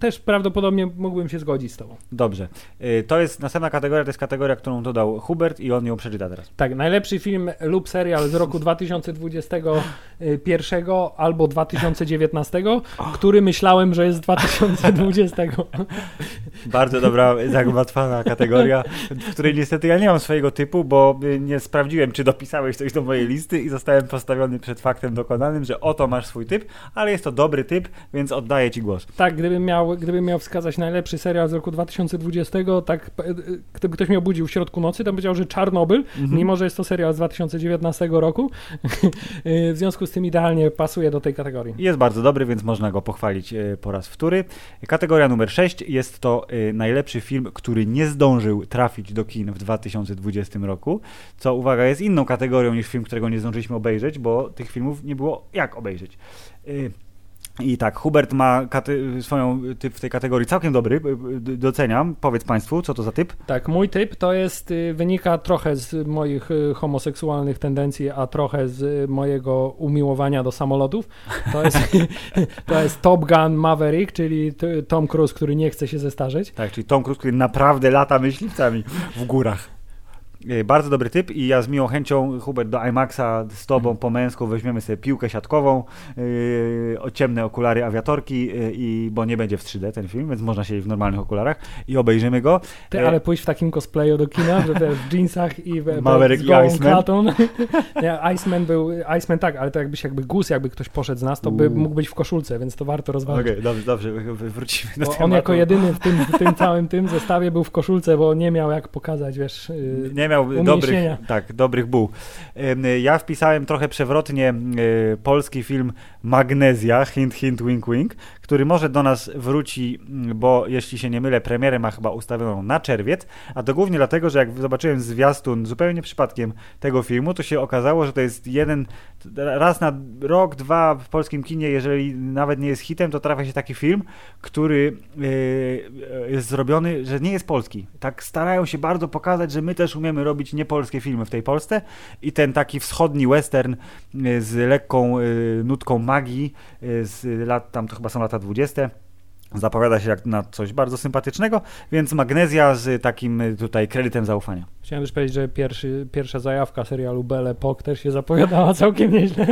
S2: też prawdopodobnie mógłbym się zgodzić z tobą.
S1: Dobrze. Y, To jest następna kategoria, to jest kategoria, którą dodał Hubert i on ją przeczyta teraz.
S2: Tak, najlepszy film lub serial z roku 2021 albo 2019, który myślałem, że jest z 2020.
S1: Bardzo dobra, zagmatwana kategoria, w której niestety ja nie mam swojego typu, bo y, nie sprawdziłem, czy dopisałeś coś do mojej listy i zostałem postawiony przed faktem dokonanym, że oto masz swój typ, ale jest to dobry typ, więc oddaję ci głos.
S2: Tak, gdybym miał, gdybym miał wskazać najlepszy serial z roku 2020, tak, p- y, gdyby ktoś mnie obudził w środku nocy, to bym powiedział, że Czarnobyl, mimo że jest to serial z 2019 roku. Y, w związku z tym idealnie pasuje do tej kategorii.
S1: Jest bardzo dobry, więc można go pochwalić e, po raz wtóry. Kategoria numer 6 jest to e, najlepszy film, który nie zdążył trafić do kin w 2020 roku, co uwaga jest inną kategorią niż film, którego nie zdążyliśmy obejrzeć, bo tych filmów nie było jak obejrzeć. I tak, Hubert ma swoją typ w tej kategorii całkiem dobry, doceniam. Powiedz Państwu, co to za typ?
S2: Tak, mój typ to jest, y, wynika trochę z moich y, homoseksualnych tendencji, a trochę z mojego umiłowania do samolotów. To jest, to jest Top Gun Maverick, czyli Tom Cruise, który nie chce się zestarzeć.
S1: Tak, czyli Tom Cruise, który naprawdę lata myśliwcami w górach. E, Bardzo dobry typ i ja z miłą chęcią, Hubert, do IMAXa z tobą po męsku weźmiemy sobie piłkę siatkową, yy, ciemne okulary awiatorki, yy, i, bo nie będzie w 3D ten film, więc można siedzieć w normalnych okularach i obejrzymy go.
S2: Ty,
S1: E,
S2: ale pójść w takim cosplayu do kina, że wiesz, w jeansach i w,
S1: Maverick
S2: z
S1: i
S2: gołą
S1: Iceman.
S2: klatą. Nie, Iceman był, Iceman tak, ale to jakbyś jakby gus, jakby ktoś poszedł z nas, to by mógł być w koszulce, więc to warto
S1: Okej,
S2: rozważyć.
S1: dobrze, dobrze, wr- wrócimy do
S2: Bo
S1: tematu.
S2: on jako jedyny w tym, w tym całym tym zestawie był w koszulce, bo nie miał jak pokazać, wiesz, yy,
S1: Nie miał dobrych, tak, dobrych buł. Ja wpisałem trochę przewrotnie y, polski film Magnezja, hint, hint, wink, wink, który może do nas wróci, mm, bo jeśli się nie mylę, premierę ma chyba ustawioną na czerwiec, a to głównie dlatego, że jak zobaczyłem zwiastun zupełnie przypadkiem tego filmu, to się okazało, że to jest jeden, raz na rok, dwa w polskim kinie, jeżeli nawet nie jest hitem, to trafia się taki film, który y, jest zrobiony, że nie jest polski. Tak starają się bardzo pokazać, że my też umiemy robić niepolskie filmy w tej Polsce i ten taki wschodni western y, z lekką y, nutką magii z lat, tam to chyba są lata 20. Zapowiada się jak na coś bardzo sympatycznego, więc Magnezja z takim y, tutaj kredytem zaufania.
S2: Chciałem też powiedzieć, że pierwszy, pierwsza zajawka serialu Belle Epoque też się zapowiadała całkiem nieźle.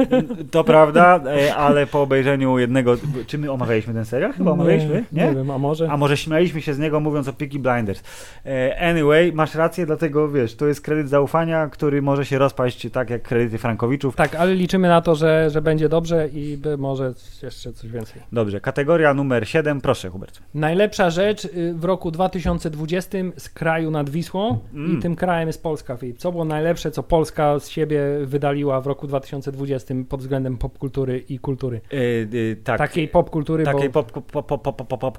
S1: To prawda, e, ale po obejrzeniu jednego. Czy my omawialiśmy ten serial? Chyba omawialiśmy, nie?
S2: Nie wiem, a może?
S1: A może śmialiśmy się z niego mówiąc o Peaky Blinders. E, Anyway, masz rację, dlatego wiesz, to jest kredyt zaufania, który może się rozpaść tak jak kredyty Frankowiczów.
S2: Tak, ale liczymy na to, że, że będzie dobrze i by może jeszcze coś więcej.
S1: Dobrze, kategoria numer 7, proszę Hubert.
S2: Najlepsza rzecz y, w roku 2020 z kraju nad Wisłą
S1: Mm.
S2: i tym krajem jest Polska, Filip. Co było najlepsze, co Polska z siebie wydaliła w roku 2020 pod względem popkultury i kultury?
S1: E, e, tak.
S2: Takiej popkultury,
S1: Takiej
S2: bo...
S1: pop, pop, pop, pop,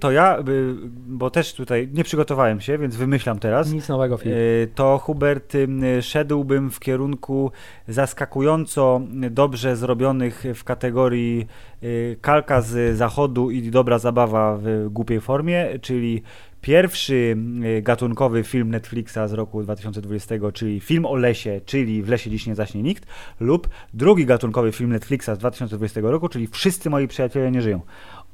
S1: to ja, y, bo też tutaj nie przygotowałem się, więc wymyślam teraz.
S2: Nic nowego, Filip.
S1: Y, to Hubert ym, szedłbym w kierunku zaskakująco dobrze zrobionych w kategorii y, kalka z zachodu i dobra zabawa w głupiej formie, czyli pierwszy y, gatunkowy film Netflixa z roku 2020, czyli film o lesie, czyli W lesie dziś nie zaśnie nikt, lub drugi gatunkowy film Netflixa z 2020 roku, czyli Wszyscy moi przyjaciele nie żyją.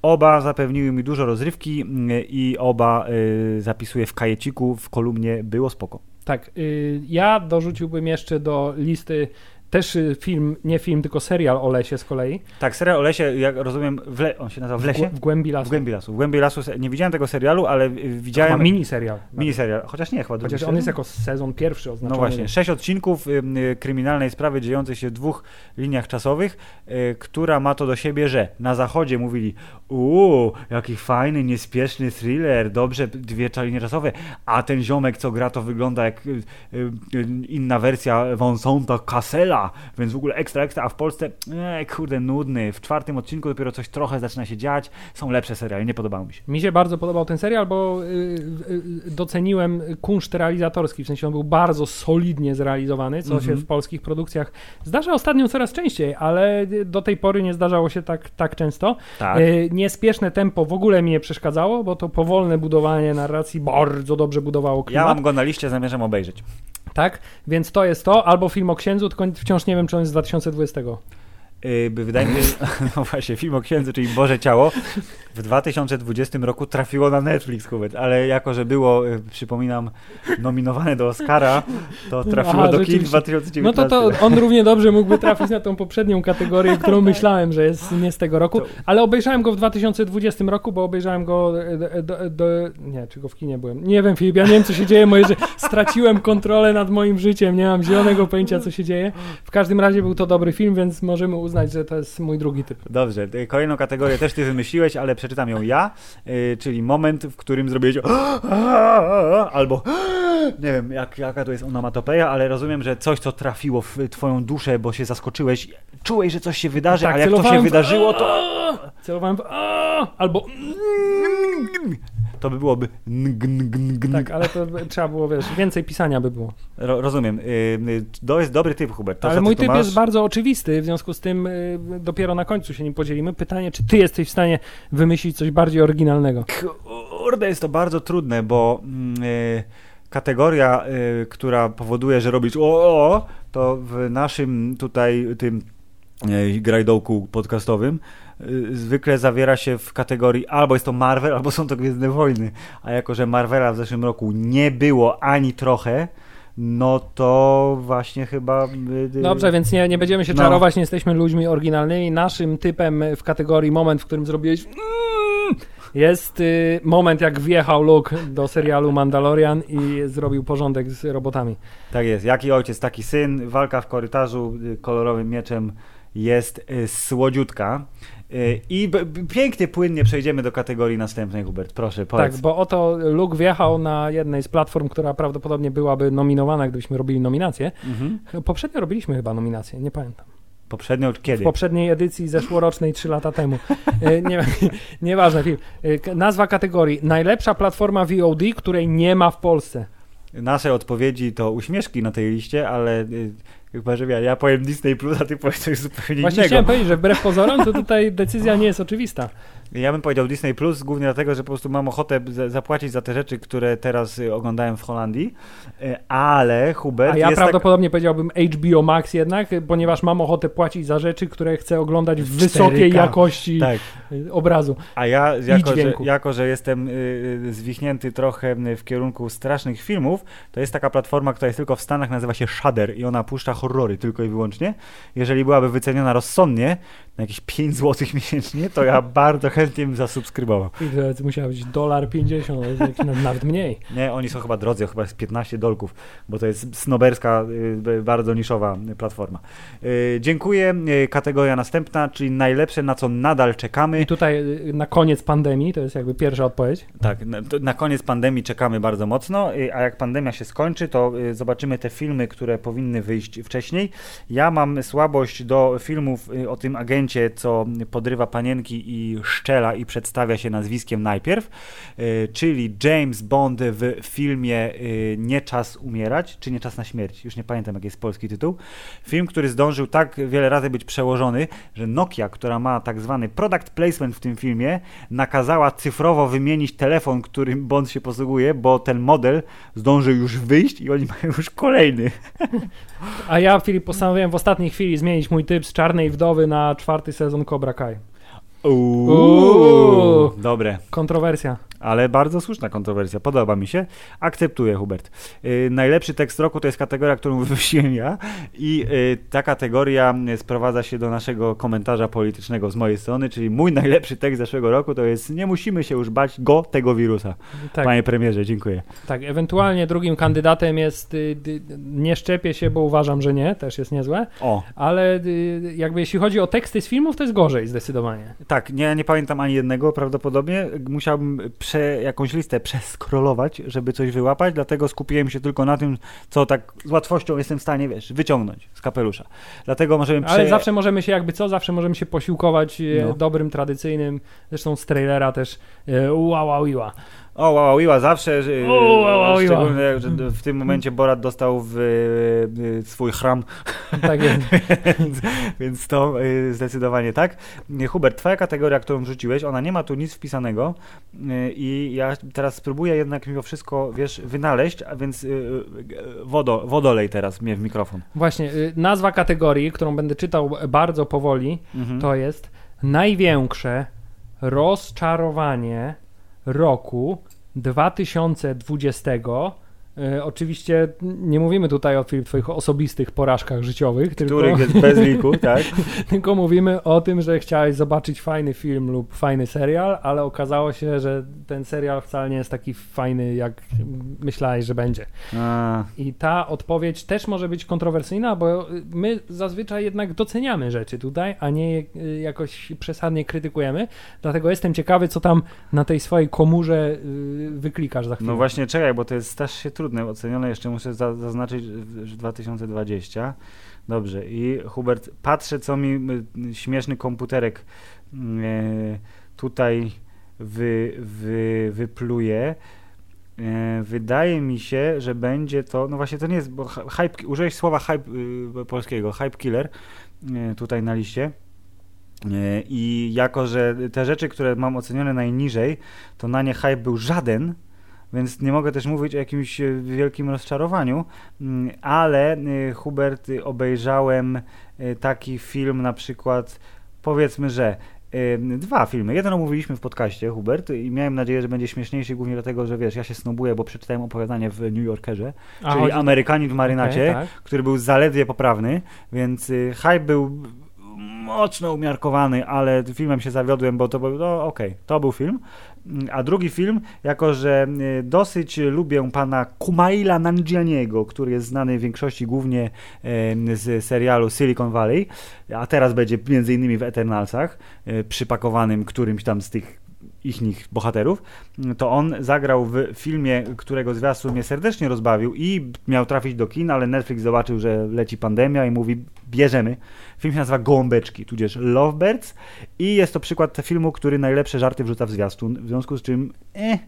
S1: Oba zapewniły mi dużo rozrywki y, i oba y, zapisuję w kajeciku w kolumnie Było spoko.
S2: Tak, y, ja dorzuciłbym jeszcze do listy też y, film, nie film, tylko serial o lesie z kolei.
S1: Tak, serial o lesie, jak rozumiem, w le- on się nazywa W lesie?
S2: W Głębi Lasu.
S1: W Głębi Lasu. W Głębi Lasu nie widziałem tego serialu, ale y,
S2: Chyba
S1: widziałem
S2: mini serial.
S1: miniserial, chociaż nie, chyba
S2: Chociaż on jest jako sezon pierwszy oznaczony.
S1: No właśnie, sześć odcinków y, kryminalnej sprawy dziejącej się w dwóch liniach czasowych, która ma to do siebie, że na zachodzie mówili uuu, jaki fajny, niespieszny thriller, dobrze, dwie czasowe, a ten ziomek, co gra, to wygląda jak y, y, y, inna wersja Vincenta Cassela, więc w ogóle ekstra, ekstra, a w Polsce, e, kurde, nudny, w czwartym odcinku dopiero coś trochę zaczyna się dziać, są lepsze seriale, nie podobały mi się.
S2: Mi się bardzo podobał ten serial, bo y, y, doceniłem kunszt realizatorski, w sensie on był bardzo solidnie zrealizowany, co
S1: Mhm.
S2: się w polskich produkcjach zdarza ostatnio coraz częściej, ale do tej pory nie zdarzało się tak, tak często.
S1: Tak.
S2: Niespieszne tempo w ogóle mi nie przeszkadzało, bo to powolne budowanie narracji bardzo dobrze budowało
S1: Ja
S2: klimat.
S1: mam go na liście, zamierzam obejrzeć.
S2: Tak, więc to jest to, albo film o księdzu, tylko wciąż nie wiem, czy on jest z 2020.
S1: Yy, wydaje mi się, no właśnie, film o księdzu, czyli Boże Ciało, w 2020 roku trafiło na Netflix, Hubert, ale jako, że było, yy, przypominam, nominowane do Oscara, to trafiło
S2: Aha,
S1: do kin w
S2: rzeczywiście.
S1: 2019.
S2: No to, to on równie dobrze mógłby trafić na tą poprzednią kategorię, którą myślałem, że jest nie z tego roku, ale obejrzałem go w 2020 roku, bo obejrzałem go e, do, do, nie, czy go w kinie byłem. Nie wiem, Filip, ja nie wiem, co się dzieje, moje, że straciłem kontrolę nad moim życiem, nie mam zielonego pojęcia, co się dzieje. W każdym razie był to dobry film, więc możemy uznać, że to jest mój drugi typ.
S1: Dobrze, y, kolejną kategorię też ty wymyśliłeś, ale przeczytam ją ja, y, czyli moment, w którym zrobiłeś albo nie wiem, jak, jaka to jest onomatopeja, ale rozumiem, że coś, co trafiło w twoją duszę, bo się zaskoczyłeś, czułeś, że coś się wydarzy,
S2: Tak,
S1: ale jak to się
S2: w-
S1: wydarzyło, to
S2: Celowałem w albo
S1: to by byłoby ng, ng, ng,
S2: tak, ale to trzeba było, wiesz, więcej pisania by było.
S1: Ro, rozumiem. Y, y, To jest dobry typ, Hubert. To,
S2: Ale mój typ
S1: masz-
S2: jest bardzo oczywisty, w związku z tym y, dopiero na końcu się nim podzielimy. Pytanie, czy ty jesteś w stanie wymyślić coś bardziej oryginalnego?
S1: Kurde, jest to bardzo trudne, bo mm, kategoria, y, która powoduje, że robisz o, o, o, to w naszym tutaj tym y, grajdołku podcastowym zwykle zawiera się w kategorii albo jest to Marvel, albo są to Gwiezdne Wojny. A jako, że Marvela w zeszłym roku nie było ani trochę, no to właśnie chyba... y, y,
S2: Dobrze, więc nie, nie będziemy się
S1: No.
S2: czarować, nie jesteśmy ludźmi oryginalnymi. Naszym typem w kategorii moment, w którym zrobiłeś mm, jest y, moment, jak wjechał Luke do serialu Mandalorian i zrobił porządek z robotami.
S1: Tak jest. Jaki ojciec, taki syn. Walka w korytarzu y, kolorowym mieczem jest y, słodziutka. Y, I pięknie, płynnie przejdziemy do kategorii następnej, Hubert. Proszę, powiedz.
S2: Tak, bo oto Luke wjechał na jednej z platform, która prawdopodobnie byłaby nominowana, gdybyśmy robili nominację.
S1: Mhm.
S2: Poprzednio robiliśmy chyba nominację, nie pamiętam.
S1: Poprzednio kiedy?
S2: W poprzedniej edycji zeszłorocznej 3 lata temu. E, Nie, nieważne, film. E, Nazwa kategorii. Najlepsza platforma VOD, której nie ma w Polsce.
S1: Nasze odpowiedzi to uśmieszki na tej liście, ale chyba, że ja, ja powiem Disney Plus, a ty powiesz coś zupełnie
S2: Właśnie
S1: innego.
S2: chciałem powiedzieć, że wbrew pozorom to tutaj decyzja nie jest oczywista.
S1: Ja bym powiedział Disney Plus głównie dlatego, że po prostu mam ochotę za- zapłacić za te rzeczy, które teraz y, oglądałem w Holandii, Y, ale Hubert
S2: A ja
S1: tak...
S2: prawdopodobnie powiedziałbym HBO Max jednak, ponieważ mam ochotę płacić za rzeczy, które chcę oglądać w wysokiej
S1: 4K.
S2: jakości
S1: Tak,
S2: e, obrazu.
S1: A ja, jako że, jako że jestem y, y, zwichnięty trochę y, w kierunku strasznych filmów, to jest taka platforma, która jest tylko w Stanach, nazywa się Shudder i ona puszcza horrory tylko i wyłącznie. Jeżeli byłaby wyceniona rozsądnie, na jakieś 5 zł miesięcznie, to ja bardzo chętnie bym zasubskrybował.
S2: I to musiała być dolar 50, ale jakiś nawet- mniej.
S1: Nie, oni są chyba drodzy, chyba jest 15 dolków, bo to jest snoberska, y, bardzo niszowa y, platforma. Y, Dziękuję. Y, Kategoria następna, czyli najlepsze, na co nadal czekamy.
S2: I tutaj na koniec pandemii, to jest jakby pierwsza odpowiedź.
S1: Tak, na, na koniec pandemii czekamy bardzo mocno, y, a jak pandemia się skończy, to y, zobaczymy te filmy, które powinny wyjść wcześniej. Ja mam słabość do filmów y, o tym agencie, co podrywa panienki i i przedstawia się nazwiskiem najpierw, y, czyli James Bond w filmie y, Nie czas umierać, czy Nie czas na śmierć, już nie pamiętam jaki jest polski tytuł. Film, który zdążył tak wiele razy być przełożony, że Nokia, która ma tak zwany product placement w tym filmie, nakazała cyfrowo wymienić telefon, którym Bond się posługuje, bo ten model zdążył już wyjść i oni mają już kolejny.
S2: A ja, Filip, postanowiłem w ostatniej chwili zmienić mój typ z Czarnej Wdowy na czwarty sezon Cobra Kai. Uuu.
S1: Dobre,
S2: Kontrowersja.
S1: Ale bardzo słuszna kontrowersja. Podoba mi się. Akceptuję, Hubert. Yy, najlepszy tekst roku to jest kategoria, którą wymyśliłem ja i yy, ta kategoria sprowadza się do naszego komentarza politycznego z mojej strony, czyli mój najlepszy tekst zeszłego roku to jest nie musimy się już bać go, tego wirusa.
S2: Tak,
S1: Panie premierze, dziękuję.
S2: tak, ewentualnie drugim kandydatem jest y, y, Nie szczepię się, bo uważam, że nie, też jest niezłe,
S1: O,
S2: ale y, jakby jeśli chodzi o teksty z filmów, to jest gorzej zdecydowanie.
S1: Tak, nie, nie pamiętam ani jednego prawdopodobnie. Musiałbym prze, jakąś listę przeskrolować, żeby coś wyłapać, dlatego skupiłem się tylko na tym, co tak z łatwością jestem w stanie, wiesz, wyciągnąć z kapelusza. Dlatego możemy prze...
S2: Ale zawsze możemy się jakby co, zawsze możemy się posiłkować e,
S1: No.
S2: dobrym, tradycyjnym, zresztą z trailera też e, ua, ua, ua.
S1: O, wow, wow, zawsze, że-
S2: O, wow, wow,
S1: szczególnie, że w tym momencie Borat dostał w, y, swój chram,
S2: Tak jest.
S1: więc, więc to y, zdecydowanie tak. Y, Hubert, twoja kategoria, którą rzuciłeś, ona nie ma tu nic wpisanego y, i ja teraz spróbuję jednak mimo wszystko, wiesz, wynaleźć, a więc y, y, wodo, wodolej teraz mnie w mikrofon.
S2: Właśnie, y, nazwa kategorii, którą będę czytał bardzo powoli,
S1: Mhm.
S2: to jest największe rozczarowanie roku 2020. E, oczywiście nie mówimy tutaj o twoich osobistych porażkach życiowych, tylko,
S1: Których jest bez liku, tak?
S2: tylko mówimy o tym, że chciałeś zobaczyć fajny film lub fajny serial, ale okazało się, że ten serial wcale nie jest taki fajny, jak myślałeś, że będzie.
S1: A,
S2: I ta odpowiedź też może być kontrowersyjna, bo my zazwyczaj jednak doceniamy rzeczy tutaj, a nie y, jakoś przesadnie krytykujemy. Dlatego jestem ciekawy, co tam na tej swojej komórze y, wyklikasz za chwilę.
S1: No właśnie, czekaj, bo to jest strasznie trudne. Ocenione jeszcze muszę za, zaznaczyć, że 2020. Dobrze. I Hubert, patrzę, co mi śmieszny komputerek y, tutaj wy, wy, wypluje. E, Wydaje mi się, że będzie to, no właśnie to nie jest, bo hy- hype, użyłeś słowa hype y, polskiego, hype killer y, tutaj na liście. E, I jako, że te rzeczy, które mam ocenione najniżej, to na nie hype był żaden, więc nie mogę też mówić o jakimś e, wielkim rozczarowaniu, Mm, ale e, Hubert, e, obejrzałem e, taki film na przykład, powiedzmy, że dwa filmy. Jeden omówiliśmy w podcaście, Hubert, i miałem nadzieję, że będzie śmieszniejszy głównie dlatego, że wiesz, ja się snobuję, bo przeczytałem opowiadanie w New Yorkerze,
S2: A,
S1: czyli
S2: chodzi-
S1: Amerykanin w marynacie,
S2: Okej, tak.
S1: który był zaledwie poprawny, więc y, hype był mocno umiarkowany, ale filmem się zawiodłem, bo to był, no okej, to był film. A drugi film, jako że y, dosyć lubię pana Kumaila Nanjianiego, który jest znany w większości głównie em, z serialu Silicon Valley, a teraz będzie między innymi w Eternalsach, y, przypakowanym którymś tam z tych ich bohaterów, to on zagrał w filmie, którego zwiastun mnie serdecznie rozbawił i miał trafić do kin, ale Netflix zobaczył, że leci pandemia i mówi, bierzemy. Film się nazywa Gołąbeczki, tudzież Lovebirds i jest to przykład filmu, który najlepsze żarty wrzuca w zwiastun, w związku z czym, eh,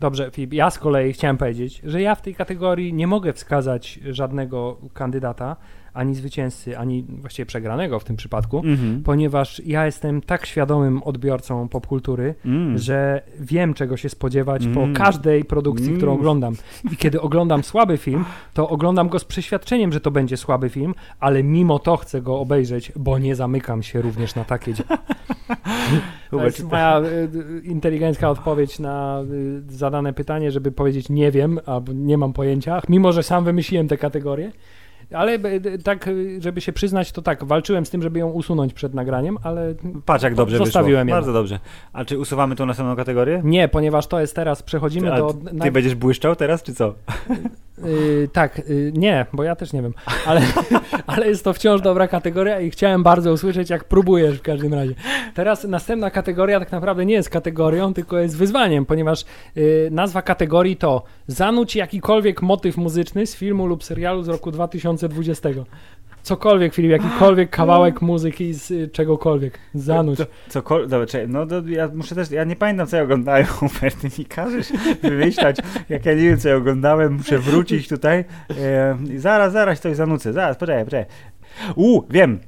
S2: Dobrze, Filip, ja z kolei chciałem powiedzieć, że ja w tej kategorii nie mogę wskazać żadnego kandydata, ani zwycięzcy, ani właściwie przegranego w tym przypadku,
S1: mhm.
S2: ponieważ ja jestem tak świadomym odbiorcą popkultury,
S1: Mm.
S2: że wiem, czego się spodziewać
S1: Mm.
S2: po każdej produkcji,
S1: Mm.
S2: którą oglądam. I kiedy oglądam słaby film, to oglądam go z przeświadczeniem, że to będzie słaby film, ale mimo to chcę go obejrzeć, bo nie zamykam się również na takie. To jest moja y, y, inteligencka odpowiedź na y, zadane pytanie, żeby powiedzieć nie wiem, albo nie mam pojęcia, mimo że sam wymyśliłem tę kategorię. Ale y, tak, y, żeby się przyznać, to tak, walczyłem z tym, żeby ją usunąć przed nagraniem, ale
S1: Patrz jak dobrze
S2: Zostawiłem
S1: wyszło.
S2: ją.
S1: Bardzo dobrze. A czy usuwamy tą następną kategorię?
S2: nie, ponieważ to jest teraz, przechodzimy
S1: A
S2: do...
S1: ty
S2: naj-
S1: będziesz błyszczał teraz, czy co?
S2: Y, tak, y, nie, bo ja też nie wiem, ale, ale jest to wciąż dobra kategoria i chciałem bardzo usłyszeć, jak próbujesz w każdym razie. Teraz następna kategoria tak naprawdę nie jest kategorią, tylko jest wyzwaniem, ponieważ y, nazwa kategorii to zanuć jakikolwiek motyw muzyczny z filmu lub serialu z roku 2020. Cokolwiek, Filip, jakikolwiek kawałek muzyki z y, czegokolwiek. Zanuć.
S1: To, cokolwiek, dobra, czekaj, no to ja muszę też, ja nie pamiętam co ja oglądałem, Hubert, ty mi każesz wymyślać, jak ja nie wiem co ja oglądałem, muszę wrócić tutaj e, zaraz, zaraz coś zanucę, zaraz, poczekaj, poczekaj. U, wiem,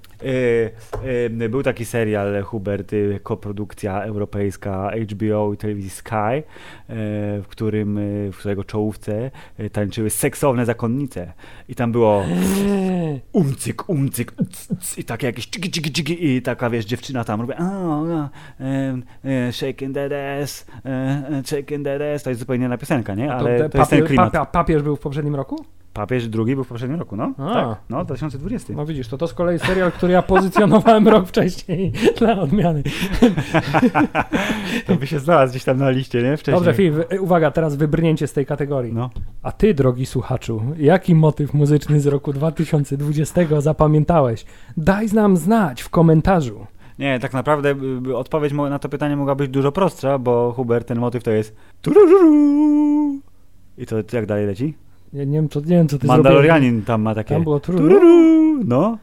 S1: był taki serial, Hubert, e, koprodukcja europejska HBO i telewizji Sky, e, w którym, e, w którego czołówce e, tańczyły seksowne zakonnice i tam było
S2: Eee,
S1: umcyk, umcyk, c, c, i takie jakieś ciki, ciki, ciki, i taka, wiesz, dziewczyna tam robi, e, shaking that ass, e, e, shaking that ass, to jest zupełnie inna piosenka, nie?
S2: to
S1: Ale
S2: te
S1: to jest ten klimat.
S2: papież był w poprzednim roku?
S1: Papież drugi był w poprzednim roku, no?
S2: A.
S1: Tak, no, 2020.
S2: No widzisz, to to z kolei serial, który ja pozycjonowałem rok wcześniej dla odmiany.
S1: To by się znalazł gdzieś tam na liście, nie? Wcześniej.
S2: Dobrze, Filip, uwaga, teraz wybrnięcie z tej kategorii.
S1: No.
S2: A ty, drogi słuchaczu, jaki motyw muzyczny z roku 2020 zapamiętałeś? Daj nam znać w komentarzu.
S1: Nie, tak naprawdę odpowiedź na to pytanie mogła być dużo prostsza, bo Hubert, ten motyw to jest. I to jak dalej leci?
S2: Ja nie wiem, co, nie wiem, co ty
S1: Mandalorianin tam ma takie
S2: Tam było
S1: tururu. No,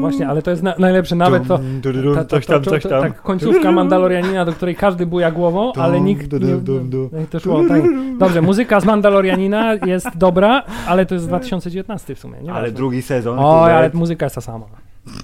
S2: Właśnie, ale to jest na, najlepsze, nawet to,
S1: dum, dum,
S2: ta, ta,
S1: coś tam, coś tam.
S2: Tak, końcówka Mandalorianina, do której każdy buja głową, ale nikt nie... i to szło, tak. Dobrze, muzyka z Mandalorianina jest dobra, ale to jest 2019 w sumie, nie
S1: Ale drugi sezon. Kurde,
S2: ale muzyka jest ta sama.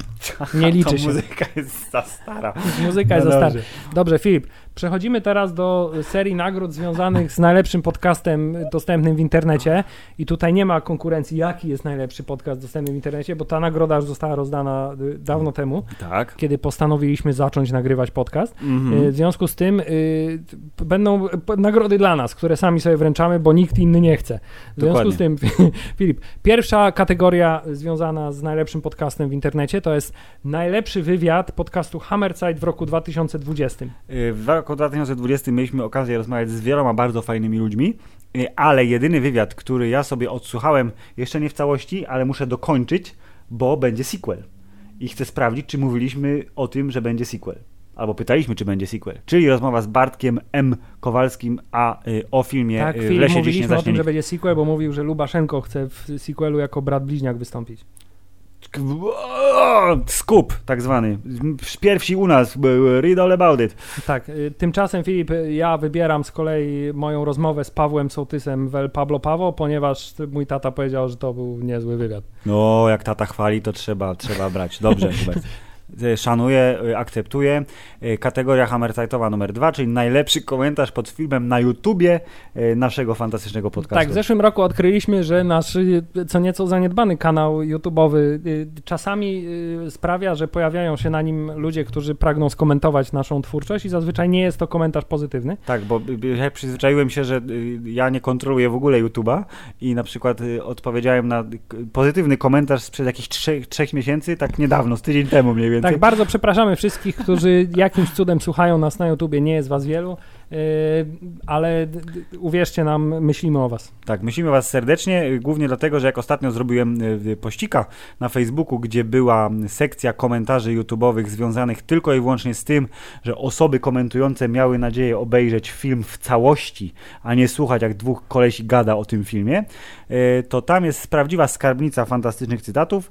S2: Nie liczy się.
S1: muzyka jest za stara.
S2: Muzyka jest
S1: No
S2: za stara.
S1: Dobrze,
S2: Filip, przechodzimy teraz do serii nagród związanych z najlepszym podcastem dostępnym w internecie i tutaj nie ma konkurencji, jaki jest najlepszy podcast dostępny w internecie, bo ta nagroda już została rozdana y, dawno temu,
S1: Tak.
S2: kiedy postanowiliśmy zacząć nagrywać podcast.
S1: Mhm.
S2: Y, W związku z tym y, będą nagrody dla nas, które sami sobie wręczamy, bo nikt inny nie chce. W związku z tym, Filip, pierwsza kategoria związana z najlepszym podcastem w internecie to jest najlepszy wywiad podcastu Hammerside w roku 2020.
S1: Y, W roku 2020 mieliśmy okazję rozmawiać z wieloma bardzo fajnymi ludźmi, y, ale jedyny wywiad, który ja sobie odsłuchałem, jeszcze nie w całości, ale muszę dokończyć, bo będzie sequel. I chcę sprawdzić, czy mówiliśmy o tym, że będzie sequel. Albo pytaliśmy, czy będzie sequel. Czyli rozmowa z Bartkiem M. Kowalskim, a y, o filmie
S2: Tak,
S1: y, w
S2: Filip,
S1: lesie dziś nie
S2: mówiliśmy o tym, że będzie sequel, bo mówił, że Lubaszenko chce w sequelu jako brat bliźniak wystąpić.
S1: Skup, tak zwany. Pierwsi u nas, read all about it.
S2: Tak, y, tymczasem Filip, y, ja wybieram z kolei moją rozmowę z Pawłem Sołtysem w El Pablo Pawo, ponieważ mój tata powiedział, że to był niezły wywiad.
S1: No, jak tata chwali, to trzeba, trzeba brać. Dobrze, Hubert. E, Szanuję, e, akceptuję. E, Kategoria Hammersite'owa numer dwa, czyli najlepszy komentarz pod filmem na YouTubie naszego fantastycznego podcastu.
S2: Tak, w zeszłym roku odkryliśmy, że nasz y, co nieco zaniedbany kanał YouTube'owy y, czasami y, sprawia, że pojawiają się na nim ludzie, którzy pragną skomentować naszą twórczość i zazwyczaj nie jest to komentarz pozytywny.
S1: Tak, bo y, y, ja przyzwyczaiłem się, że y, ja nie kontroluję w ogóle YouTube'a i na przykład y, odpowiedziałem na y, pozytywny komentarz sprzed jakichś trzech, trzech miesięcy, tak niedawno, z tydzień temu mniej więcej.
S2: Tak, bardzo przepraszamy wszystkich, którzy jakimś cudem słuchają nas na YouTubie, nie jest was wielu, ale d- d- uwierzcie nam, myślimy o was.
S1: Tak, myślimy Was serdecznie, głównie dlatego, że jak ostatnio zrobiłem y, pościka na Facebooku, gdzie była sekcja komentarzy YouTube'owych związanych tylko i wyłącznie z tym, że osoby komentujące miały nadzieję obejrzeć film w całości, a nie słuchać jak dwóch kolesi gada o tym filmie, y, to tam jest prawdziwa skarbnica fantastycznych cytatów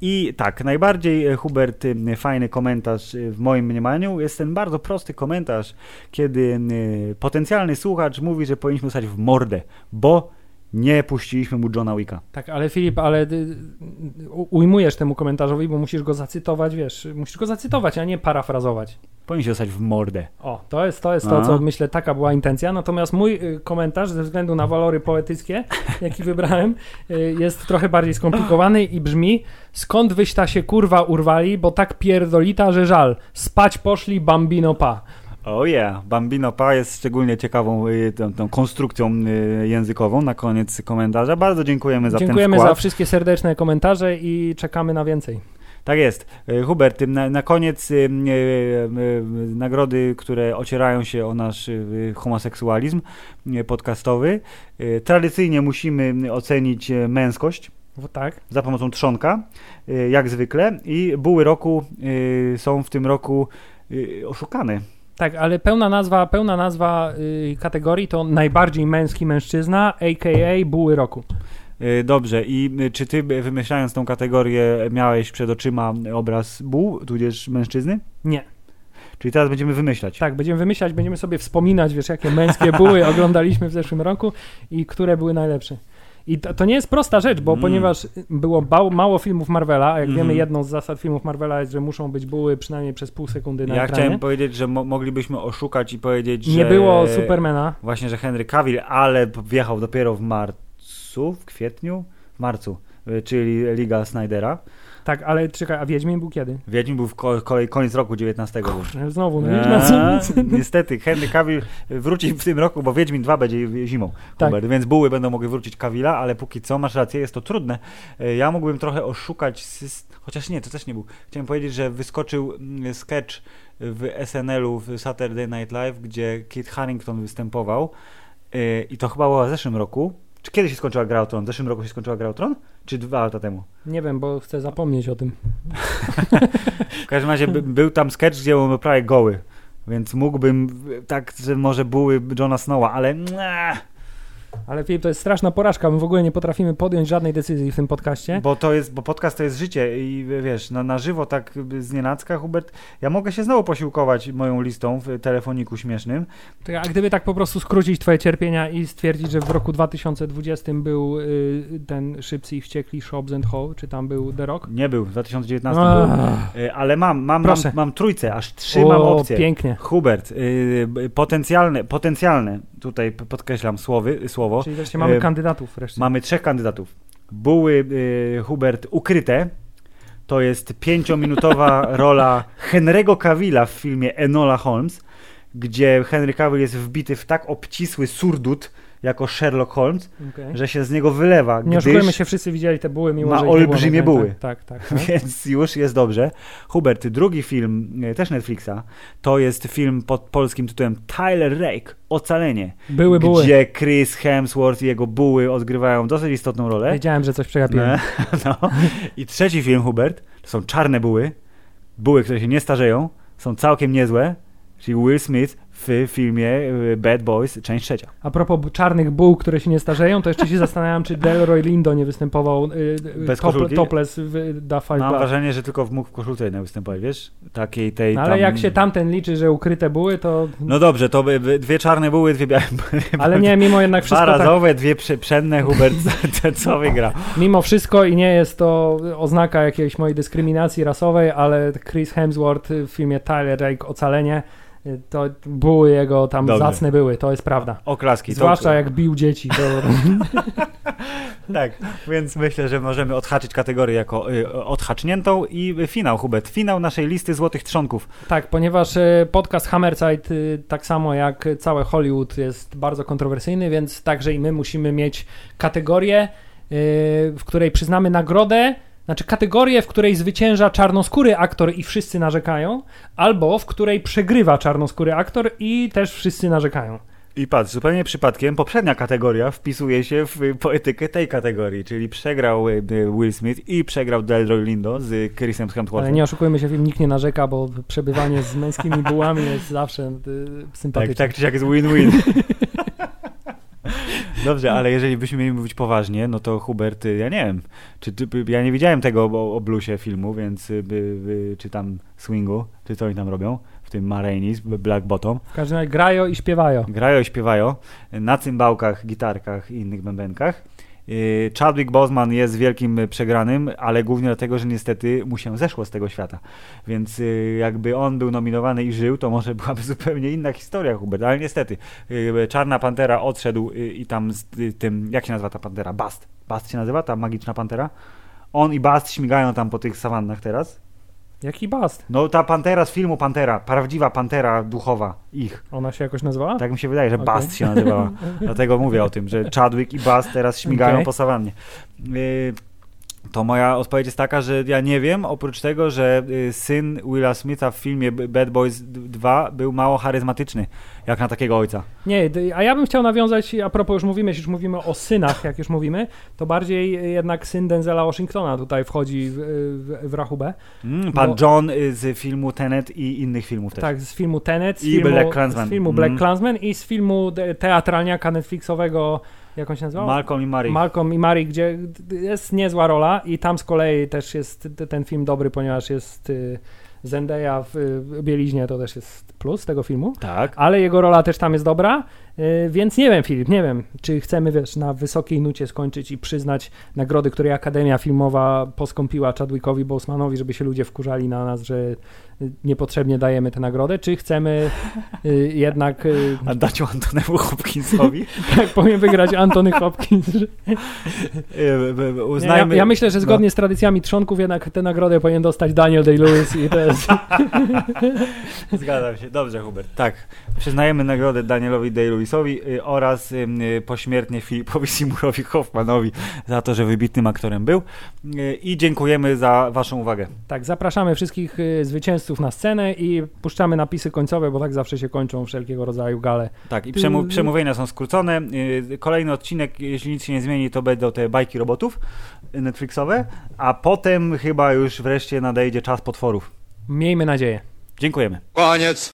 S1: i tak, najbardziej Hubert fajny komentarz w moim mniemaniu jest ten bardzo prosty komentarz, kiedy potencjalny słuchacz mówi, że powinniśmy stać w mordę, bo nie puściliśmy mu Johna Wicka.
S2: Tak, ale Filip, ale y, ujmujesz temu komentarzowi, bo musisz go zacytować, wiesz, musisz go zacytować, a nie parafrazować.
S1: Powinniśmy dostać w mordę.
S2: O, to jest to, jest to
S1: A.
S2: co myślę, taka była intencja. Natomiast mój y, komentarz, ze względu na walory poetyckie, jaki wybrałem, y, jest trochę bardziej skomplikowany i brzmi: Skąd wyś ta się kurwa urwali, bo tak pierdolita, że żal. Spać poszli bambino pa.
S1: Oh yeah, Bambino Pa jest szczególnie ciekawą y, tą, tą konstrukcją y, językową na koniec komentarza. Bardzo dziękujemy za
S2: Dziękujemy
S1: ten
S2: za
S1: wkład.
S2: wszystkie serdeczne komentarze i czekamy na więcej.
S1: Tak jest. Y, Hubert, na, na koniec y, nagrody, które ocierają się o nasz homoseksualizm podcastowy. Tradycyjnie musimy ocenić męskość
S2: Tak.
S1: za pomocą trzonka, jak zwykle. I buły roku są w tym roku oszukane.
S2: Tak, ale pełna nazwa, pełna nazwa y, kategorii to najbardziej męski mężczyzna, a.k.a. buły roku.
S1: Y, Dobrze, i y, czy ty wymyślając tą kategorię miałeś przed oczyma obraz buł, tudzież mężczyzny?
S2: Nie.
S1: Czyli teraz będziemy wymyślać.
S2: Tak, będziemy wymyślać, będziemy sobie wspominać, wiesz, jakie męskie buły oglądaliśmy w zeszłym roku i które były najlepsze. I to, to nie jest prosta rzecz, bo
S1: Mm.
S2: ponieważ było mało filmów Marvela, a jak
S1: Mhm.
S2: wiemy, jedną z zasad filmów Marvela jest, że muszą być buły przynajmniej przez pół sekundy na
S1: Ja
S2: ekranie.
S1: chciałem powiedzieć, że mo- moglibyśmy oszukać i powiedzieć, że...
S2: Nie było Supermana.
S1: Właśnie, że Henry Cavill, ale wjechał dopiero w marcu, w kwietniu? W marcu, y, czyli Liga Snydera.
S2: Tak, ale czekaj, a Wiedźmin był kiedy?
S1: Wiedźmin był w ko- kolej koniec roku 19. był.
S2: Znowu, no
S1: Eee? Niestety, Henry Cavill wróci w tym roku, bo Wiedźmin 2 będzie zimą,
S2: Tak.
S1: Hubert, więc buły będą mogły wrócić Cavilla, ale póki co, masz rację, jest to trudne. E, Ja mógłbym trochę oszukać, chociaż nie, to też nie był. Chciałem powiedzieć, że wyskoczył mm, sketch w SNL-u w Saturday Night Live, gdzie Kit Harington występował e, i to chyba było w zeszłym roku. Czy kiedy się skończyła Gra o Tron? W zeszłym roku się skończyła Gra o Tron? Czy dwa lata temu?
S2: Nie wiem, bo chcę zapomnieć o tym.
S1: W każdym razie by, był tam sketch, gdzie on prawie goły, więc mógłbym tak, że może były Johna Snowa, ale
S2: Ale Filip, to jest straszna porażka. My w ogóle nie potrafimy podjąć żadnej decyzji w tym podcaście.
S1: Bo to jest, bo podcast to jest życie i wiesz, na, na żywo tak z nienacka, Hubert, ja mogę się znowu posiłkować moją listą w telefoniku śmiesznym.
S2: A gdyby tak po prostu skrócić twoje cierpienia i stwierdzić, że w roku 2020 był y, ten Szybcy i Wściekli Shops and Ho, czy tam był The Rock?
S1: Nie był, w 2019
S2: Ach.
S1: był, Y, ale mam, mam, mam, mam trójce, aż trzy mam
S2: O,
S1: opcje.
S2: pięknie.
S1: Hubert, y, potencjalne, potencjalne, tutaj podkreślam słowy, słowo,
S2: Czyli wreszcie mamy
S1: Y,
S2: kandydatów wreszcie.
S1: mamy trzech kandydatów. Buły y, Hubert ukryte, to jest pięciominutowa rola Henry'ego Cavilla w filmie Enola Holmes, gdzie Henry Cavill jest wbity w tak obcisły surdut jako Sherlock Holmes,
S2: Okej.
S1: że się z niego wylewa,
S2: Nie oszukujmy się, wszyscy widzieli te buły, mimo
S1: ma
S2: że było
S1: olbrzymie
S2: na
S1: buły.
S2: Tak, tak. tak.
S1: Więc już jest dobrze. Hubert, drugi film, e, też Netflixa, to jest film pod polskim tytułem Tyler Rake, Ocalenie.
S2: Były buły.
S1: Gdzie Chris Hemsworth i jego buły odgrywają dosyć istotną rolę.
S2: Wiedziałem, że coś przegapiłem.
S1: Nie? No. I trzeci film, Hubert, to są czarne buły. Buły, które się nie starzeją, są całkiem niezłe. Czyli Will Smith w filmie e, Bad Boys, część trzecia.
S2: A propos czarnych buł, które się nie starzeją, to jeszcze się zastanawiam, czy Delroy Lindo nie występował y, y,
S1: Bez
S2: top,
S1: koszulki?
S2: topless w Da Five
S1: Mam wrażenie, że tylko w mógł w koszulce jednak występować, wiesz? Takiej tej
S2: No, ale
S1: tam...
S2: jak się tamten liczy, że ukryte buły, to...
S1: No dobrze, to by, by dwie czarne buły, dwie białe
S2: Ale nie, mimo jednak
S1: Dwa
S2: wszystko tak,
S1: razowe, dwie prze- przenne, Hubert, co, wygra?
S2: mimo wszystko i nie jest to oznaka jakiejś mojej dyskryminacji rasowej, ale Chris Hemsworth w filmie Tyler Rake Ocalenie, y, to buły jego tam
S1: Dobrze.
S2: zacne były, to jest prawda.
S1: Oklaski.
S2: Zwłaszcza jak bił dzieci, to...
S1: Tak, więc myślę, że możemy odhaczyć kategorię jako y, odhaczniętą i y, finał, Hubert. Finał naszej listy złotych trzonków.
S2: Tak, ponieważ e, podcast Hammerside, y, tak samo jak całe Hollywood, jest bardzo kontrowersyjny, więc także i my musimy mieć kategorię, y, w której przyznamy nagrodę, znaczy kategorię, w której zwycięża czarnoskóry aktor i wszyscy narzekają, albo w której przegrywa czarnoskóry aktor i też wszyscy narzekają.
S1: I patrz, zupełnie przypadkiem poprzednia kategoria wpisuje się w y, poetykę tej kategorii, czyli przegrał y, y, Will Smith i przegrał Delroy Lindo z Chrisem
S2: Ale
S1: Hemsworthem.
S2: nie oszukujmy się, film nikt nie narzeka, bo przebywanie z męskimi bułami jest zawsze
S1: Tak,
S2: sympatyczne.
S1: tak czy siak jest win-win. Dobrze, ale jeżeli byśmy mieli mówić poważnie, no to Hubert, y, ja nie wiem, czy ja nie widziałem tego o, o bluesie filmu, więc y, by, by, czy tam swingu, czy co oni tam robią, w tym Marainis, Black Bottom.
S2: W każdym razie grają i śpiewają.
S1: Grają i śpiewają na cymbałkach, gitarkach i innych bębenkach. Yy, Chadwick Boseman jest wielkim y, przegranym, ale głównie dlatego, że niestety mu się zeszło z tego świata. Więc y, jakby on był nominowany i żył, to może byłaby zupełnie inna historia, Hubert. Ale niestety, y, Czarna Pantera odszedł y, i tam z y, tym, jak się nazywa ta pantera? Bast. Bast się nazywa, ta magiczna pantera? On i Bast śmigają tam po tych sawannach teraz.
S2: Jaki bast?
S1: No ta pantera z filmu Pantera, prawdziwa pantera duchowa ich.
S2: Ona się jakoś nazywała?
S1: Tak mi się wydaje, że
S2: Okej.
S1: Bast się nazywała. Dlatego mówię o tym, że Chadwick i Bast teraz śmigają
S2: Okej.
S1: po sawannie. Y, To moja odpowiedź jest taka, że ja nie wiem, oprócz tego, że y, syn Willa Smitha w filmie Bad Boys 2 był mało charyzmatyczny, jak na takiego ojca.
S2: Nie, a ja bym chciał nawiązać, a propos już mówimy, już mówimy o synach, jak już mówimy, to bardziej jednak syn Denzela Washingtona tutaj wchodzi w, w, w rachubę.
S1: Mm, pan
S2: Bo-
S1: John y, z filmu Tenet i innych filmów też.
S2: Tak, z filmu Tenet, z
S1: I
S2: filmu
S1: Black Klansman.
S2: z filmu Black. Klansman i z filmu teatralniaka Netflixowego, jak on się nazywał?
S1: Malcolm i Mary.
S2: Malcolm i Mary, gdzie jest niezła rola i tam z kolei też jest ten film dobry, ponieważ jest y, Zendaya w y, bieliźnie, to też jest plus tego filmu.
S1: tak.
S2: Ale jego rola też tam jest dobra, więc nie wiem, Filip, nie wiem, czy chcemy, wiesz, na wysokiej nucie skończyć i przyznać nagrody, które Akademia Filmowa poskąpiła Chadwickowi Bosemanowi, żeby się ludzie wkurzali na nas, że y, niepotrzebnie dajemy tę nagrodę, czy chcemy y, jednak, y,
S1: A dać ją Antonemu Hopkinsowi.
S2: tak powiem, wygrać Antony Hopkins. że-
S1: Y, y, y,
S2: Ja,
S1: Uznajmy...
S2: ja myślę, że zgodnie z tradycjami trzonków jednak tę nagrodę powinien dostać Daniel Day-Lewis i to jest...
S1: Zgadzam się. Dobrze, Hubert. Tak. Przyznajemy nagrodę Danielowi Day-Lewisowi y, oraz ym, y, pośmiertnie Filipowi Seymoуrowi Hoffmanowi za to, że wybitnym aktorem był. Y, I dziękujemy za Waszą uwagę.
S2: Tak, zapraszamy wszystkich y, zwycięzców na scenę i puszczamy napisy końcowe, bo tak zawsze się kończą wszelkiego rodzaju gale.
S1: Tak, i przemu przemówienia są skrócone. Y, Kolejny odcinek, jeśli nic się nie zmieni, to będą te bajki robotów y, Netflixowe, a potem chyba już wreszcie nadejdzie czas potworów.
S2: Miejmy nadzieję.
S1: Dziękujemy.
S4: Koniec.